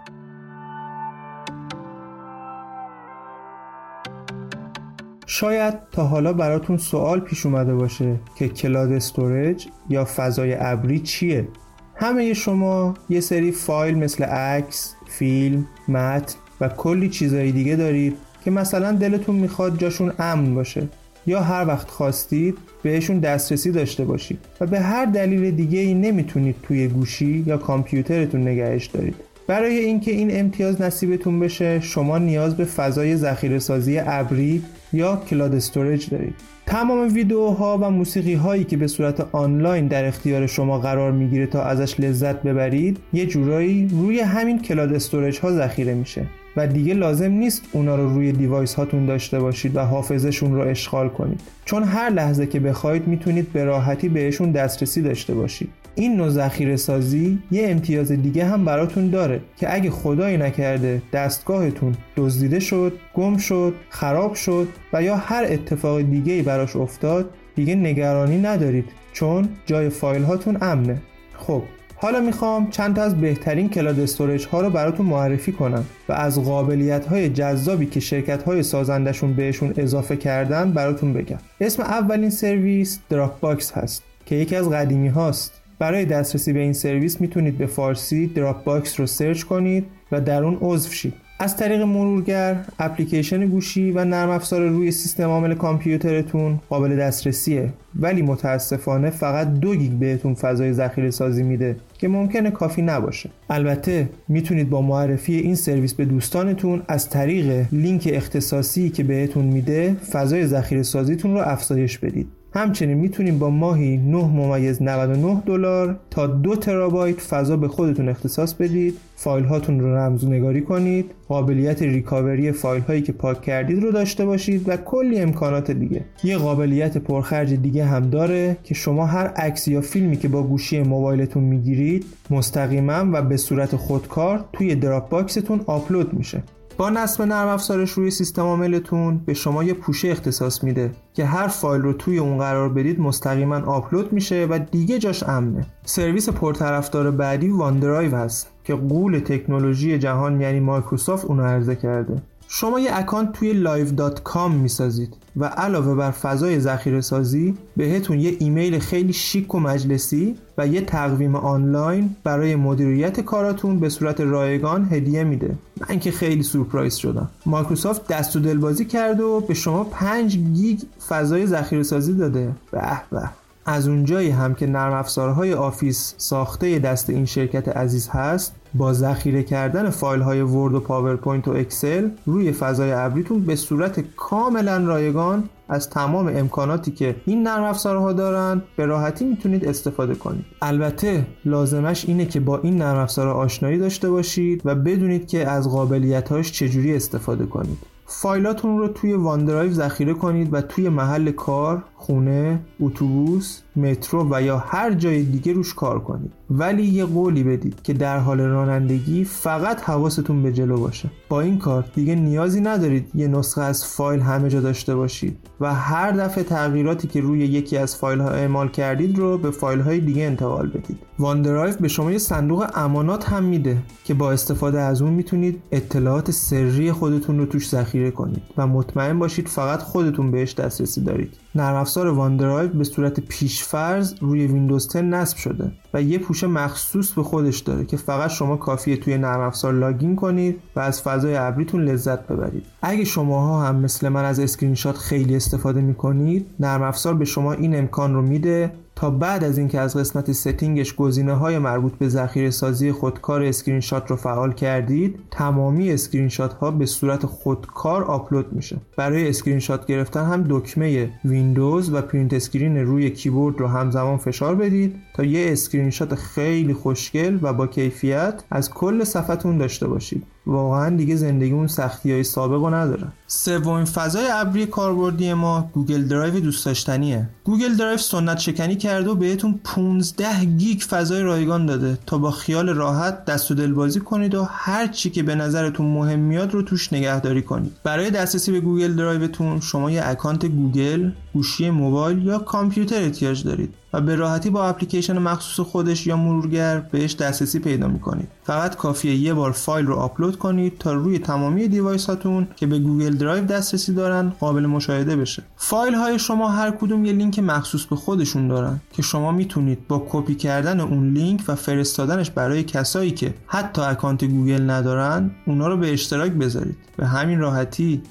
شاید تا حالا براتون سوال پیش اومده باشه که کلاد استورج یا فضای ابری چیه؟ همه شما یه سری فایل مثل عکس، فیلم، متن و کلی چیزهای دیگه دارید که مثلا دلتون می‌خواد جاشون امن باشه یا هر وقت خواستید بهشون دسترسی داشته باشید و به هر دلیل دیگه ای نمی‌تونید توی گوشی یا کامپیوترتون نگهش دارید. برای اینکه این امتیاز نصیبتون بشه شما نیاز به فضای ذخیره سازی ابری یا cloud storage دارید. تمام ویدیوها و موسیقی هایی که به صورت آنلاین در اختیار شما قرار می‌گیره تا ازش لذت ببرید یه جورایی روی همین cloud storage ها ذخیره میشه. و دیگه لازم نیست اونا رو روی device هاتون داشته باشید و حافظشون رو اشغال کنید. چون هر لحظه که بخواید می‌تونید به راحتی بهشون دسترسی داشته باشید. این نوع ذخیره سازی یه امتیاز دیگه هم براتون داره که اگه خدایی نکرده دستگاهتون دزدیده شد، گم شد، خراب شد و یا هر اتفاق دیگه ای براش افتاد دیگه نگرانی ندارید. چون جای فایل هاتون امنه. خب حالا می‌خوام چند تا از بهترین cloud storage ها رو براتون معرفی کنم و از قابلیت های جذابی که شرکت های سازندشون بهشون اضافه کردن براتون بگم. اسم اولین سرویس Dropbox هست که یکی از قدیمی هاست. برای دسترسی به این سرویس می‌تونید به فارسی Dropbox رو search کنید و در اون عضو شید. از طریق مرورگر اپلیکیشن گوشی و نرم افزار روی سیستم عامل کامپیوترتون قابل دسترسیه. ولی متاسفانه فقط دو گیگ بهتون فضای ذخیره سازی میده که ممکنه کافی نباشه. البته می‌تونید با معرفی این سرویس به دوستانتون از طریق لینک اختصاصی که بهتون میده فضای ذخیره سازیتون رو افزایش بدید. همچنین می‌تونیم با ماهی 9 ممیز 99 دلار تا 2 ترابایت فضا به خودتون اختصاص بدید فایل هاتون رو رمزنگاری کنید قابلیت recovery فایل هایی که پاک کردید رو داشته باشید و کلی امکانات دیگه. یه قابلیت پرخرج دیگه هم داره که شما هر عکس یا فیلمی که با گوشی موبایلتون می‌گیرید مستقیما و به صورت خودکار توی Dropbox تون آپلود میشه. با نصب نرم افزارش روی سیستم عاملتون به شما یه پوشه اختصاص میده که هر فایل رو توی اون قرار بدید مستقیما آپلود میشه و دیگه جاش امنه. سرویس پرطرفدار بعدی OneDrive هست که غول تکنولوژی جهان یعنی مایکروسافت اونو عرضه کرده. شما یه account توی live.com می‌سازید و علاوه بر فضای ذخیره سازی بهتون یه ایمیل خیلی شیک و مجلسی و یه تقویم آنلاین برای مدیریت کاراتون به صورت رایگان هدیه میده. من که خیلی سورپرایز شدم. مایکروسافت دست و دلبازی کرده و به شما 5 گیگ فضای ذخیره سازی داده. به به. از اونجایی هم که نرم افزارهای Office ساخته دست این شرکت عزیز هست با ذخیره کردن فایل های Word و PowerPoint و Excel روی فضای ابریتون به صورت کاملا رایگان از تمام امکاناتی که این نرم افزارها دارن به راحتی می‌تونید استفاده کنید. البته لازمش اینه که با این نرم افزارها آشنایی داشته باشید و بدونید که از قابلیتاش چجوری استفاده کنید. فایلاتون رو توی OneDrive ذخیره کنید و توی محل کار، خونه، اتوبوس، مترو و یا هر جای دیگه روش کار کنید. ولی یه قولی بدید که در حال رانندگی فقط حواستون به جلو باشه. با این کار دیگه نیازی ندارید یه نسخه از فایل همه جا داشته باشید و هر دفعه تغییراتی که روی یکی از فایل ها اعمال کردید رو به فایل های دیگه انتقال بدید. OneDrive به شما یه صندوق امانات هم میده که با استفاده از اون می‌تونید اطلاعات سری خودتون رو توش ذخیره کنید و مطمئن باشید فقط خودتون بهش دسترسی دارید. نرم افزار OneDrive به صورت پیشفرض روی ویندوز 10 نصب شده و یه پوشه مخصوص به خودش داره که فقط شما کافیه توی نرم افزار login کنید و از فضای ابریتون لذت ببرید. اگه شماها هم مثل من از اسکرین شات خیلی استفاده می‌کنید نرم افزار به شما این امکان رو میده تا بعد از اینکه از قسمت setting ش گزینه های مربوط به ذخیره سازی خودکار اسکرین شات رو فعال کردید تمامی اسکرین شات ها به صورت خودکار آپلود میشه. برای اسکرین شات گرفتن هم دکمه ویندوز و Print Screen روی کیبورد رو همزمان فشار بدید. تا یه اسکرین شات خیلی خوشگل و با کیفیت از کل صفحتون داشته باشید. واقعا دیگه زندگی اون سختی های سابق رو نداره سومین فضای ابری کاربردی ما گوگل درایو دوست داشتنیه. گوگل درایو سنت شکنی کرده و بهتون 15 گیگ فضای رایگان داده تا با خیال راحت دست و دلبازی کنید و هر چی که به نظرتون مهم میاد رو توش نگهداری کنید. برای دسترسی به گوگل درایوتون شما یه اکانت گوگل گوشی موبایل یا کامپیوتر احتیاج دارید و به راحتی با اپلیکیشن مخصوص خودش یا مرورگر بهش دسترسی پیدا می‌کنید. فقط کافیه یه بار فایل رو آپلود کنید تا روی تمامی device هاتون که به گوگل درایو دسترسی دارن قابل مشاهده بشه. فایل های شما هر کدوم یه لینک مخصوص به خودشون دارن که شما می‌تونید با کپی کردن اون لینک و فرستادنش برای کسایی که حتی اکانت گوگل ندارن اونا رو به اشتراک بذارید. به همین راحتی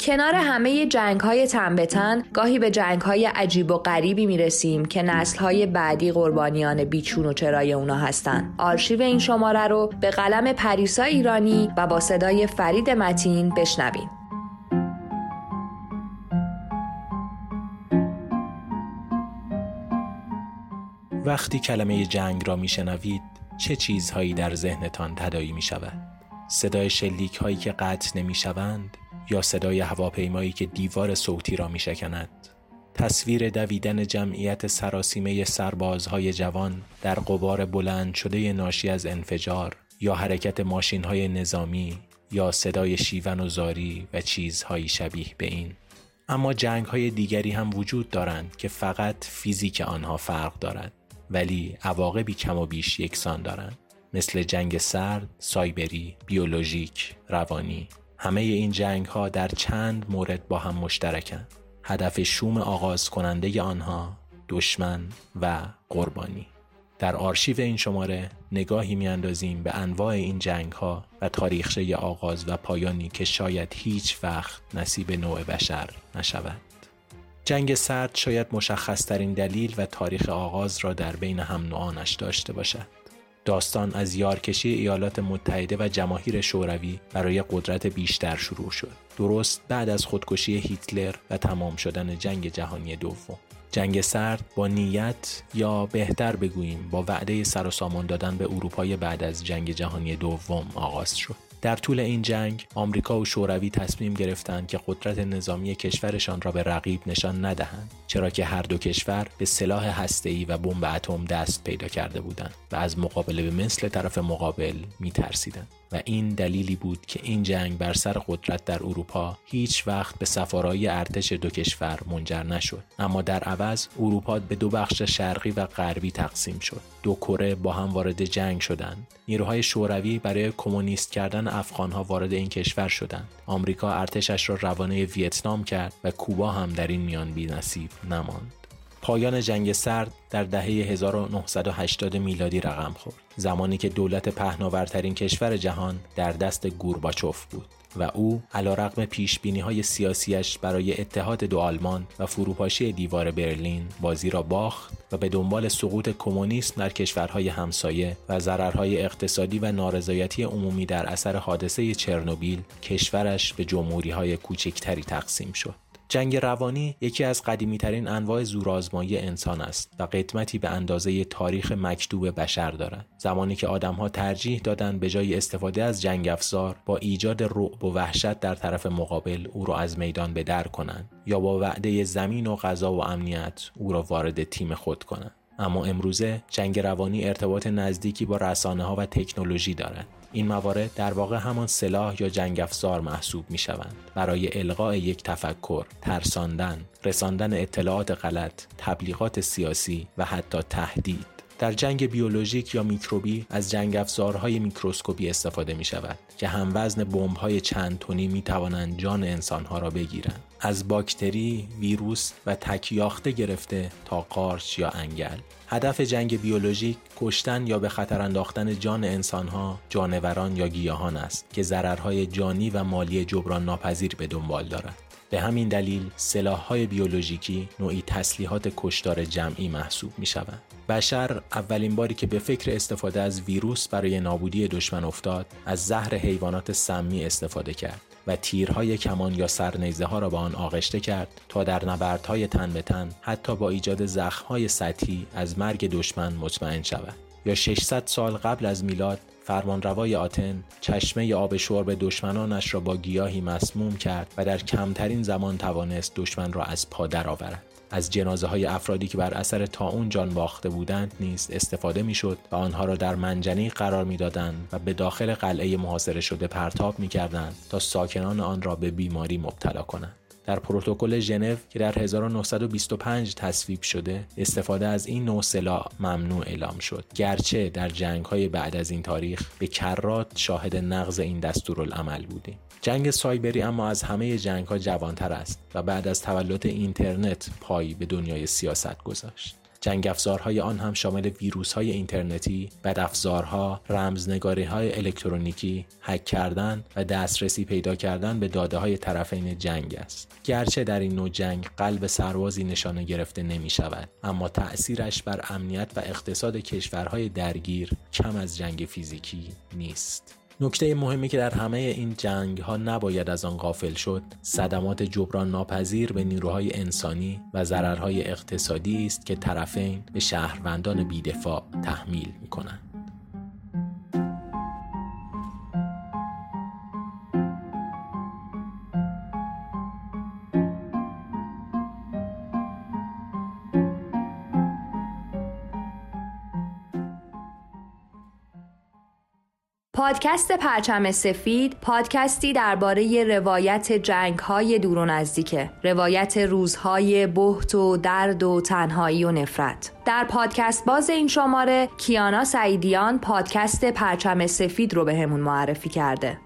کنار همه جنگ های تن به تن گاهی به جنگ های عجیب و غریبی می رسیم که نسل های بعدی قربانیان بیچون و چرای اونا هستن آرشیو این شماره رو به قلم پریسا ایرانی و با صدای فرید متین بشنویم وقتی کلمه جنگ را میشنوید چه چیزهایی در ذهنتان تدایی می شود؟ صدای شلیک هایی که قطع نمی شوند یا صدای هواپیمایی که دیوار صوتی را می شکند؟ تصویر دویدن جمعیت سراسیمه سربازهای جوان در قبار بلند شده ناشی از انفجار یا حرکت ماشین های نظامی یا صدای شیون و زاری و چیزهایی شبیه به این. اما جنگ های دیگری هم وجود دارند که فقط فیزیک آنها فرق دارد ولی عواقبی کم و بیش یکسان دارند. مثل جنگ سرد، سایبری، بیولوژیک، روانی. همه این جنگ ها در چند مورد با هم مشترکند هدف شوم آغاز کننده آنها دشمن و قربانی در آرشیو این شماره نگاهی میاندازیم به انواع این جنگ ها و تاریخچه آغاز و پایانی که شاید هیچ وقت نصیب نوع بشر نشود. جنگ سرد شاید مشخص ترین دلیل و تاریخ آغاز را در بین هم نوعانش داشته باشد. داستان از یارکشی ایالات متحده و جماهیر شوروی برای قدرت بیشتر شروع شد. درست بعد از خودکشی هیتلر و تمام شدن جنگ جهانی دوم. جنگ سرد با نیت یا بهتر بگوییم با وعده سر و سامان دادن به اروپای بعد از جنگ جهانی دوم آغاز شد. در طول این جنگ آمریکا و شوروی تصمیم گرفتند که قدرت نظامی کشورشان را به رقیب نشان ندهند چرا که هر دو کشور به سلاح هسته‌ای و بمب اتم دست پیدا کرده بودند و از مقابله به مثل طرف مقابل میترسیدند. و این دلیلی بود که این جنگ بر سر قدرت در اروپا هیچ وقت به سفارایی ارتش دو کشور منجر نشد. اما در عوض اروپا به دو بخش شرقی و غربی تقسیم شد. دو کره با هم وارد جنگ شدند. نیروهای شوروی برای کمونیست کردن افغانها وارد این کشور شدند. آمریکا ارتشش را روانه ویتنام کرد و کوبا هم در این میان نصیب نماند. پایان جنگ سرد در دهه 1980 میلادی رقم خورد. زمانی که دولت پهناورترین کشور جهان در دست گورباچوف بود و او علیرغم پیش بینی های سیاسیش برای اتحاد دو آلمان و فروپاشی دیوار برلین بازی را باخت و به دنبال سقوط کمونیسم در کشورهای همسایه و ضررهای اقتصادی و نارضایتی عمومی در اثر حادثه چرنوبیل کشورش به جمهوری های کوچکتری تقسیم شد. جنگ روانی یکی از قدیمی ترین انواع زورآزمایی انسان است و قدمتی به اندازه تاریخ مکتوب بشر دارد. زمانی که آدمها ترجیح دادند به جای استفاده از جنگ افزار با ایجاد رعب و وحشت در طرف مقابل او را از میدان به در کنند یا با وعده زمین و غذا و امنیت او را وارد تیم خود کنند. اما امروزه جنگ روانی ارتباط نزدیکی با رسانه ها و تکنولوژی دارد. این موارد در واقع همان سلاح یا جنگ افزار محسوب می شوند برای القاء یک تفکر، ترساندن، رساندن اطلاعات غلط، تبلیغات سیاسی و حتی تهدید. در جنگ بیولوژیک یا میکروبی از جنگ افزارهای میکروسکوپی استفاده می شود که هم وزن بمب های چند تونی می توانند جان انسانها را بگیرند. از باکتری، ویروس و تکیاخته گرفته تا قارچ یا انگل. هدف جنگ بیولوژیک کشتن یا به خطر انداختن جان انسانها، جانوران یا گیاهان است که ضررهای جانی و مالی جبران ناپذیر به دنبال دارد. به همین دلیل های بیولوژیکی نوعی تسلیحات کشتار جمعی محسوب می شوند. بشر اولین باری که به فکر استفاده از ویروس برای نابودی دشمن افتاد از زهر حیوانات سمی استفاده کرد و تیرهای کمان یا سرنیزه ها را با آن آغشته کرد تا در نبردهای تن به تن حتی با ایجاد زخمهای سطحی از مرگ دشمن مطمئن شود. یا 600 سال قبل از میلاد فرمانروای آتن چشمه آب شرب دشمنانش را با گیاهی مسموم کرد و در کمترین زمان توانست دشمن را از پا درآورد. از جنازه های افرادی که بر اثر اون جان باخته بودند نیز استفاده می‌شد و آنها را در منجنی قرار می‌دادند و به داخل قلعه محاصره شده پرتاب می‌کردند تا ساکنان آن را به بیماری مبتلا کنند. در پروتکل ژنو که در 1925 تصویب شده استفاده از این نوع سلاح ممنوع اعلام شد. گرچه در جنگ های بعد از این تاریخ به کرات شاهد نقض این دستورالعمل بودیم. جنگ سایبری اما از همه جنگ ها جوانتر است و بعد از تولد اینترنت پایی به دنیای سیاست گذاشت جنگ افزارهای آن هم شامل ویروس های اینترنتی، بدافزارها، رمزنگاری های الکترونیکی، هک کردن و دسترسی پیدا کردن به داده های طرفین جنگ است. گرچه در این نوع جنگ قلب سربازی نشانه گرفته نمی شود، اما تأثیرش بر امنیت و اقتصاد کشورهای درگیر کم از جنگ فیزیکی نیست. نکته مهمی که در همه این جنگ ها نباید از آن غافل شد صدمات جبران ناپذیر به نیروهای انسانی و ضررهای اقتصادی است که طرفین به شهروندان بیدفاع تحمیل می کنند. پادکست پرچم سفید پادکستی درباره روایت جنگ های دور و نزدیکه. روایت روزهای بهت و درد و تنهایی و نفرت. در پادکست باز این شماره کیانا سعیدیان پادکست پرچم سفید رو به همون معرفی کرده.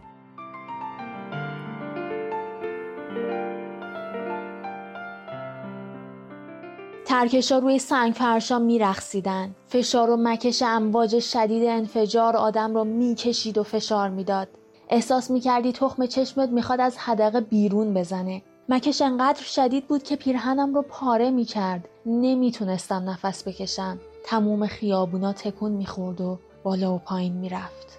ترکشا روی سنگ فرشا میرخسیدن. فشار و مکش امواج شدید انفجار آدم رو می‌کشید و فشار می‌داد. احساس می‌کردی تخم چشمت می‌خواد از حدقه بیرون بزنه. مکش انقدر شدید بود که پیرهنم رو پاره می‌کرد. نمی‌تونستم نفس بکشم. تموم خیابونا تکون می‌خورد و بالا و پایین می‌رفت.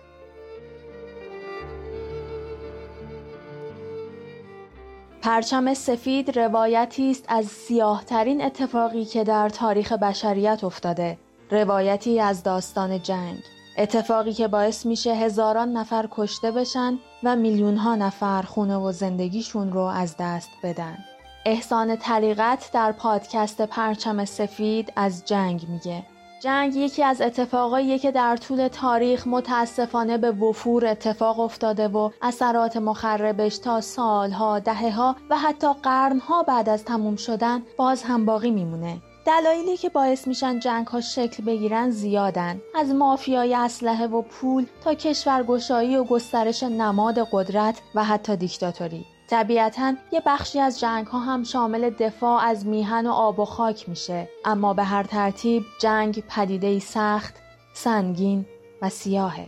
پرچم سفید روایتی است از سیاهترین اتفاقی که در تاریخ بشریت افتاده. روایتی از داستان جنگ. اتفاقی که باعث میشه هزاران نفر کشته بشن و میلیون ها نفر خونه و زندگیشون رو از دست بدن. احسان طریقت در پادکست پرچم سفید از جنگ میگه. جنگ یکی از اتفاقایی که در طول تاریخ متاسفانه به وفور اتفاق افتاده و اثرات مخربش تا سالها، دهها و حتی قرنها بعد از تموم شدن باز هم باقی میمونه. دلایلی که باعث میشن جنگ ها شکل بگیرن زیادن از مافیای اسلحه و پول تا کشورگشایی و گسترش نماد قدرت و حتی دیکتاتوری طبیعتا یه بخشی از جنگ ها هم شامل دفاع از میهن و آب و خاک میشه اما به هر ترتیب جنگ پدیده سخت، سنگین و سیاهه.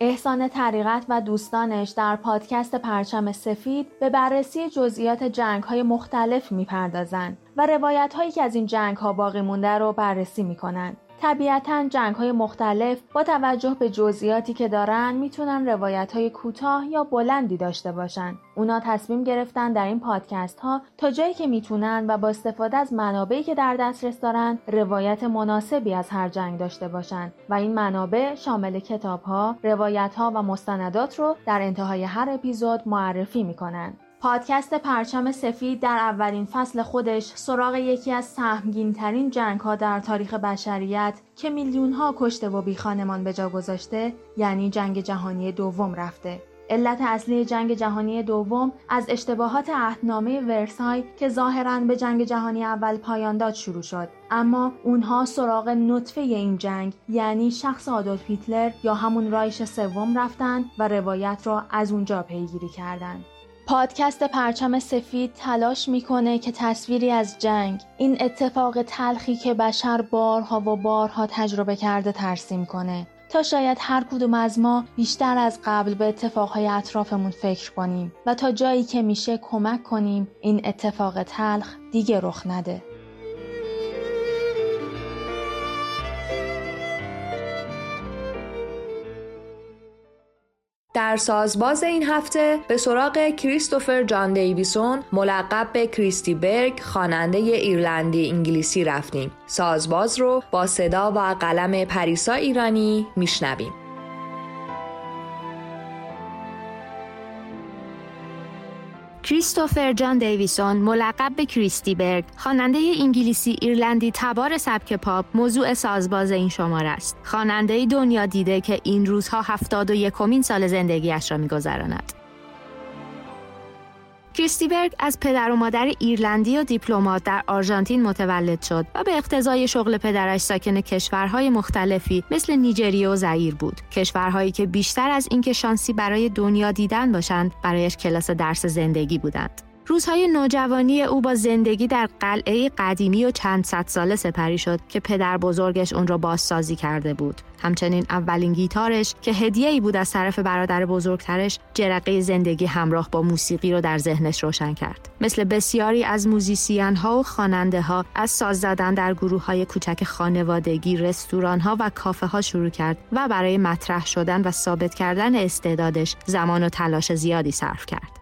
احسان طریقت و دوستانش در پادکست پرچم سفید به بررسی جزئیات جنگ های مختلف می‌پردازند و روایت هایی که از این جنگ ها باقی مونده رو بررسی می‌کنند. طبیعتا جنگ های مختلف با توجه به جزئیاتی که دارن می‌تونن روایت های کوتاه یا بلندی داشته باشن. اونا تصمیم گرفتن در این پادکست ها تا جایی که می‌تونن و با استفاده از منابعی که در دسترس دارن روایت مناسبی از هر جنگ داشته باشن و این منابع شامل کتاب ها، روایت ها و مستندات رو در انتهای هر اپیزود معرفی می‌کنن. پادکست پرچم سفید در اولین فصل خودش سراغ یکی از سهمگین ترین جنگ ها در تاریخ بشریت که میلیون ها کشته و بی خانمان به جا گذاشته یعنی جنگ جهانی دوم رفته. علت اصلی جنگ جهانی دوم از اشتباهات عهدنامه ورسای که ظاهرا به جنگ جهانی اول پایان داد شروع شد اما اونها سراغ نطفه این جنگ یعنی شخص آدولف هیتلر یا همون رایش سوم رفتن و روایت را از اونجا پیگیری کردند پادکست پرچم سفید تلاش می‌کنه که تصویری از جنگ این اتفاق تلخی که بشر بارها و بارها تجربه کرده ترسیم کنه. تا شاید هر کدوم از ما بیشتر از قبل به اتفاقهای اطرافمون فکر کنیم و تا جایی که میشه کمک کنیم این اتفاق تلخ دیگه رخ نده. در سازباز این هفته به سراغ کریستوفر جان دیویسون ملقب به کریستی برگ خواننده ایرلندی انگلیسی رفتیم. سازباز رو با صدا و قلم پریسا ایرانی میشنویم. کریستوفر جان دیویسون ملقب به کریستی برگ خواننده انگلیسی ایرلندی تبار سبک پاپ موضوع سازباز این شماره است. خواننده دنیا دیده که این روزها هفتاد و یکمین سال زندگیش را میگذراند. کریس دی برگ از پدر و مادر ایرلندی و دیپلمات در آرژانتین متولد شد و به اقتضای شغل پدرش ساکن کشورهای مختلفی مثل نیجریه و زئیر بود. کشورهایی که بیشتر از اینکه شانسی برای دنیا دیدن باشند برایش کلاس درس زندگی بودند. روزهای نوجوانی او با زندگی در قلعه قدیمی و چند صد ساله سپری شد که پدر بزرگش اون را بازسازی کرده بود. همچنین اولین گیتارش که هدیه ای بود از طرف برادر بزرگترش جرقه زندگی همراه با موسیقی رو در ذهنش روشن کرد. مثل بسیاری از موزیسین ها و خواننده ها از ساز زدن در گروه های کوچک خانوادگی، رستوران ها و کافه ها شروع کرد و برای مطرح شدن و ثابت کردن استعدادش زمان و تلاش زیادی صرف کرد.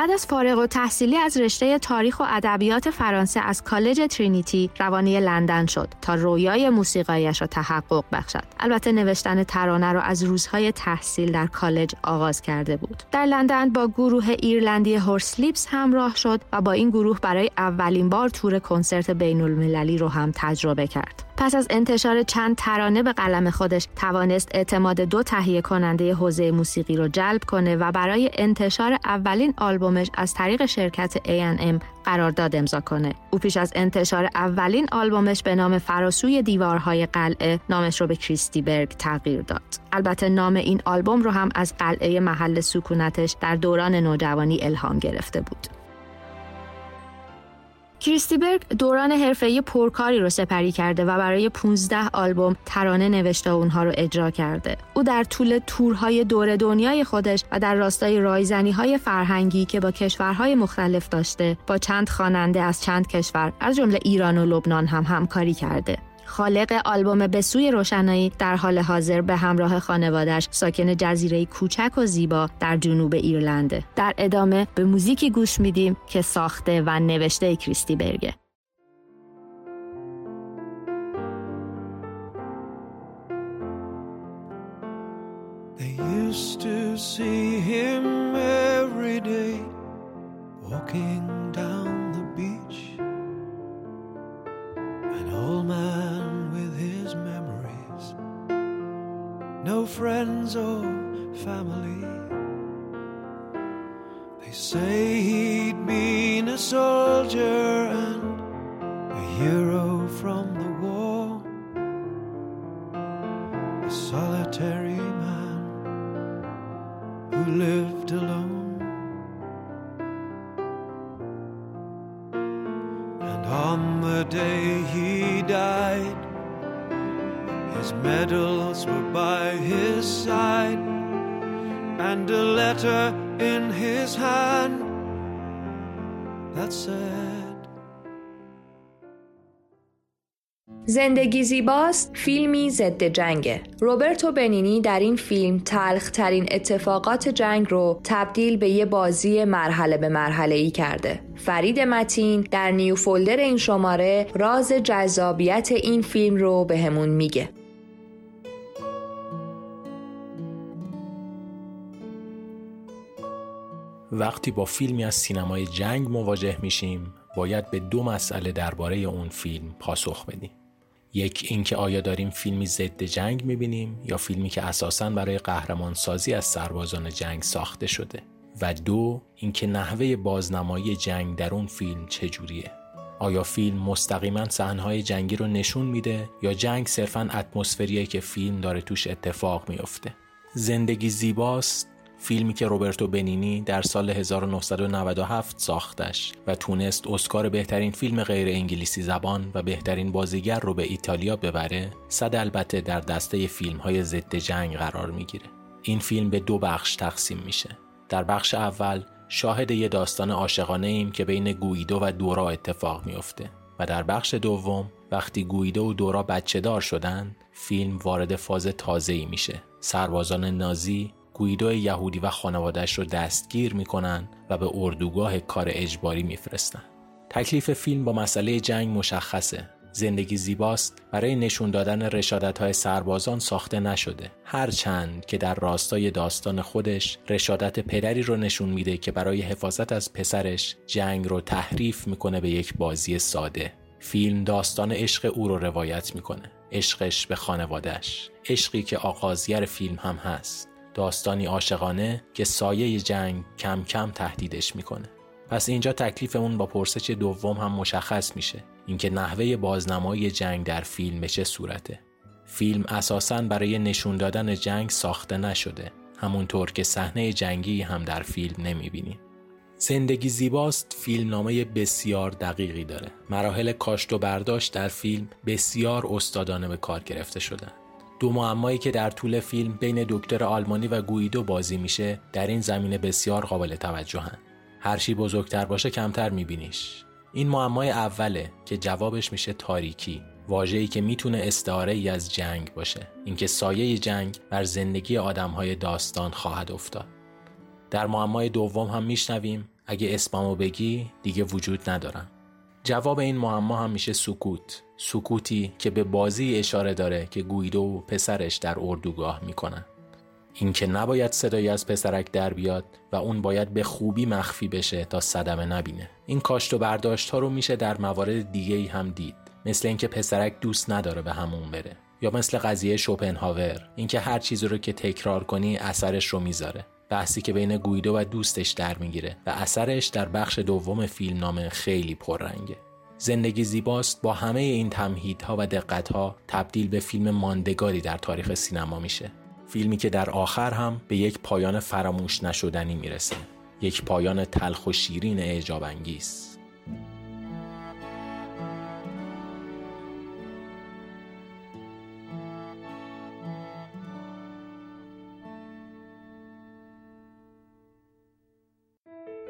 بعد از فارغ و تحصیلی از رشته تاریخ و ادبیات فرانسه از کالج ترینیتی روانه لندن شد تا رویای موسیقایش را تحقق بخشد. البته نوشتن ترانه را از روزهای تحصیل در کالج آغاز کرده بود. در لندن با گروه ایرلندی هورسلیپس همراه شد و با این گروه برای اولین بار تور کنسرت بین المللی رو هم تجربه کرد. پس از انتشار چند ترانه به قلم خودش توانست اعتماد دو تهیه کننده حوزه موسیقی رو جلب کنه و برای انتشار اولین آلبومش از طریق شرکت A&M قرارداد امضا کنه. او پیش از انتشار اولین آلبومش به نام فراسوی دیوارهای قلعه نامش رو به کریستی برگ تغییر داد. البته نام این آلبوم رو هم از قلعه محل سکونتش در دوران نوجوانی الهام گرفته بود. کریستیبرگ دوران حرفه‌ای پرکاری رو سپری کرده و برای 15 آلبوم ترانه نوشته و اونها رو اجرا کرده. او در طول تورهای دور دنیای خودش و در راستای رایزنی های فرهنگی که با کشورهای مختلف داشته، با چند خواننده از چند کشور از جمله ایران و لبنان هم همکاری کرده. خالق آلبوم به سوی روشنایی در حال حاضر به همراه خانوادش ساکن جزیره کوچک و زیبا در جنوب ایرلنده. در ادامه به موزیکی گوش میدیم که ساخته و نوشته کریستی برگه. No friends or family. They say he'd been a soldier and a hero from the war, a solitary man who lived alone. And on the day he his medals were by his side, and a letter in his hand that said. زندگی زیباست فیلمی ضد جنگه. روبرتو بنینی در این فیلم تلخ ترین اتفاقات جنگ رو تبدیل به یه بازی مرحله به مرحله ای کرده. فرید متین در نیو فولدر این شماره راز جذابیت این فیلم رو به همون میگه. وقتی با فیلمی از سینمای جنگ مواجه میشیم باید به دو مسئله درباره اون فیلم پاسخ بدیم. یک اینکه آیا داریم فیلمی ضد جنگ می‌بینیم یا فیلمی که اساساً برای قهرمان سازی از سربازان جنگ ساخته شده. و دو اینکه نحوه بازنمایی جنگ در اون فیلم چجوریه؟ آیا فیلم مستقیما صحنه‌های جنگی رو نشون میده یا جنگ صرفا اتمسفریه که فیلم داره توش اتفاق میافته؟ زندگی زیباست فیلمی که روبرتو بنینی در سال 1997 ساختش و تونست اسکار بهترین فیلم غیر انگلیسی زبان و بهترین بازیگر رو به ایتالیا ببره صد البته در دسته فیلم های ضد جنگ قرار می‌گیره. این فیلم به دو بخش تقسیم میشه. در بخش اول شاهد یه داستان عاشقانه ایم که بین گویدو و دورا اتفاق میافته. و در بخش دوم وقتی گویدو و دورا بچه دار شدن فیلم وارد فاز تازه ای میشه. سربازان نازی گویدو یهودی و خانوادش رو دستگیر می‌کنن و به اردوگاه کار اجباری میفرستن. تکلیف فیلم با مسئله جنگ مشخصه. زندگی زیباست. برای نشون دادن رشادت های سربازان ساخته نشده. هرچند که در راستای داستان خودش رشادت پدری رو نشون میده که برای حفاظت از پسرش جنگ رو تحریف می‌کنه به یک بازی ساده. فیلم داستان عشق او رو روایت می‌کنه. عشقش به خانوادش عشقی که آغازگر فیلم هم هست. داستانی عاشقانه که سایه جنگ کم کم تهدیدش می‌کنه پس اینجا تکلیف اون با پرسش دوم هم مشخص میشه اینکه نحوه بازنمایی جنگ در فیلم چه صورته فیلم اساساً برای نشون دادن جنگ ساخته نشده همونطور که صحنه جنگی هم در فیلم نمی‌بینیم. زندگی زیباست فیلمنامه بسیار دقیقی داره. مراحل کاشت و برداشت در فیلم بسیار استادانه به کار گرفته شدن. دو معمایی که در طول فیلم بین دکتر آلمانی و گویدو بازی میشه در این زمینه بسیار قابل توجهن. هر چی بزرگتر باشه کمتر میبینیش. این معمای اوله که جوابش میشه تاریکی واجهی که می‌تونه استعاره ای از جنگ باشه اینکه سایه جنگ بر زندگی آدمهای داستان خواهد افتاد در معمای دوم هم میشنویم اگه اسممو بگی دیگه وجود ندارم جواب این معما هم میشه سکوت. سکوتی که به بازی اشاره داره که گویدو و پسرش در اردوگاه می‌کنن. اینکه نباید صدایی از پسرک در بیاد و اون باید به خوبی مخفی بشه تا صدمه نبینه. این کاشت و برداشت ها رو میشه در موارد دیگه ای هم دید. مثل اینکه پسرک دوست نداره به همون بره. یا مثل قضیه شوپنهاور اینکه هر چیزی رو که تکرار کنی اثرش رو می‌ذاره. بحثی که بین گویدو و دوستش در می‌گیره و اثرش در بخش دوم فیلم نامه خیلی پررنگه. زندگی زیباست با همه این تمهیدها و دقتها تبدیل به فیلم ماندگاری در تاریخ سینما میشه. فیلمی که در آخر هم به یک پایان فراموش نشدنی می‌رسه. یک پایان تلخ و شیرین اعجاب انگیز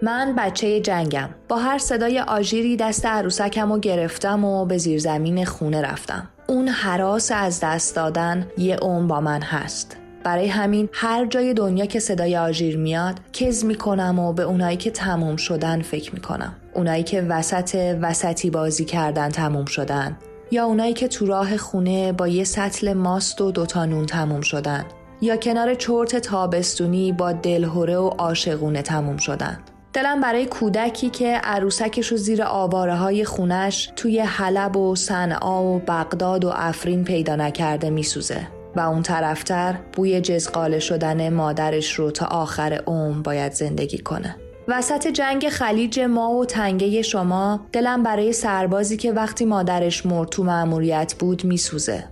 من بچه جنگم. با هر صدای آژیری دست عروسکم رو گرفتم و به زیرزمین خونه رفتم. اون حراس از دست دادن یه اون با من هست. برای همین هر جای دنیا که صدای آژیر میاد کز می‌کنم و به اونایی که تموم شدن فکر می‌کنم. اونایی که وسط وسطی بازی کردن تموم شدن. یا اونایی که تو راه خونه با یه سطل ماست و دوتا نون تموم شدن. یا کنار چرت تابستونی با دلهوره و عاشقونه تموم شدن. دلم برای کودکی که عروسکش رو زیر آواره های خونش توی حلب و صنعا و بغداد و افرین پیدا نکرده میسوزه و اون طرفتر بوی جزقاله شدن مادرش رو تا آخر عمر باید زندگی کنه. وسط جنگ خلیج ما و تنگه شما دلم برای سربازی که وقتی مادرش مرد تو مأموریت بود میسوزه.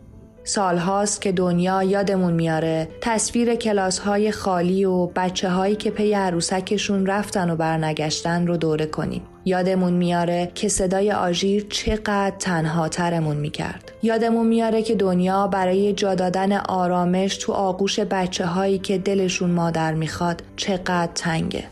سالهاست که دنیا یادمون میاره تصویر کلاس های خالی و بچه هایی که پی عروسکشون رفتن و برنگشتن رو دوره کنیم. یادمون میاره که صدای آژیر چقدر تنها ترمون می‌کرد. یادمون میاره که دنیا برای جا دادن آرامش تو آغوش بچه هایی که دلشون مادر می‌خواد چقدر تنگه.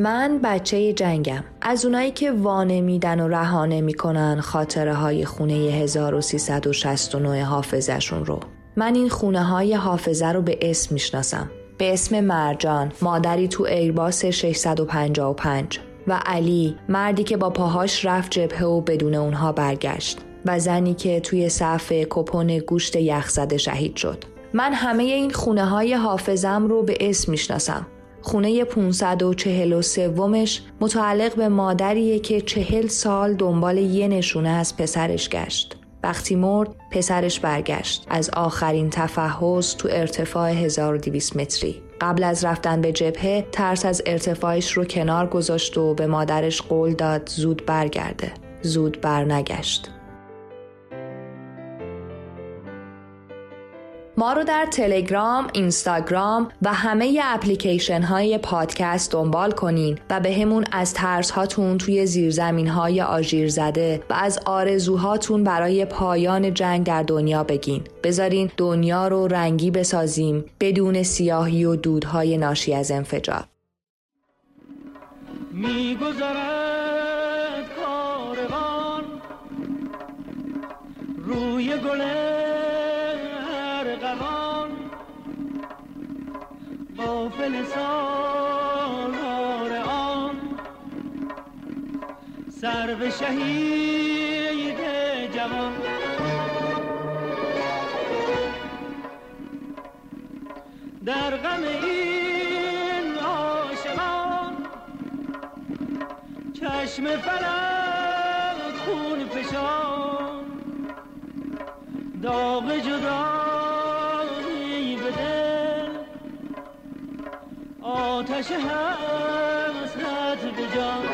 من بچه جنگم. از اونایی که وانه میدن و رهانه می‌کنن خاطره های خونه 1369 حافظشون رو. من این خونه های حافظه رو به اسم می‌شناسم. به اسم مرجان مادری تو ایرباس 655 و علی مردی که با پاهاش رفت جبهه و بدون اونها برگشت و زنی که توی صف کپون گوشت یخزده شهید شد. من همه این خونه های حافظم رو به اسم می‌شناسم. خونه 543 ومش متعلق به مادریه که چهل سال دنبال یه نشونه از پسرش گشت. وقتی مرد پسرش برگشت از آخرین تفحص تو ارتفاع 1200 متری. قبل از رفتن به جبهه ترس از ارتفاعش رو کنار گذاشت و به مادرش قول داد زود برگرده. زود برنگشت. ما رو در تلگرام، اینستاگرام و همه اپلیکیشن های پادکست دنبال کنین و به همون از ترس هاتون توی زیرزمین های آژیر زده و از آرزوهاتون برای پایان جنگ در دنیا بگین. بذارین دنیا رو رنگی بسازیم بدون سیاهی و دودهای ناشی از انفجار. میگذرد کاروان روی گله سالار آن. سر به شهید جوان. در غم این عاشقان چشم فلک خون فشان. داغ جدا آتش حسرت به جان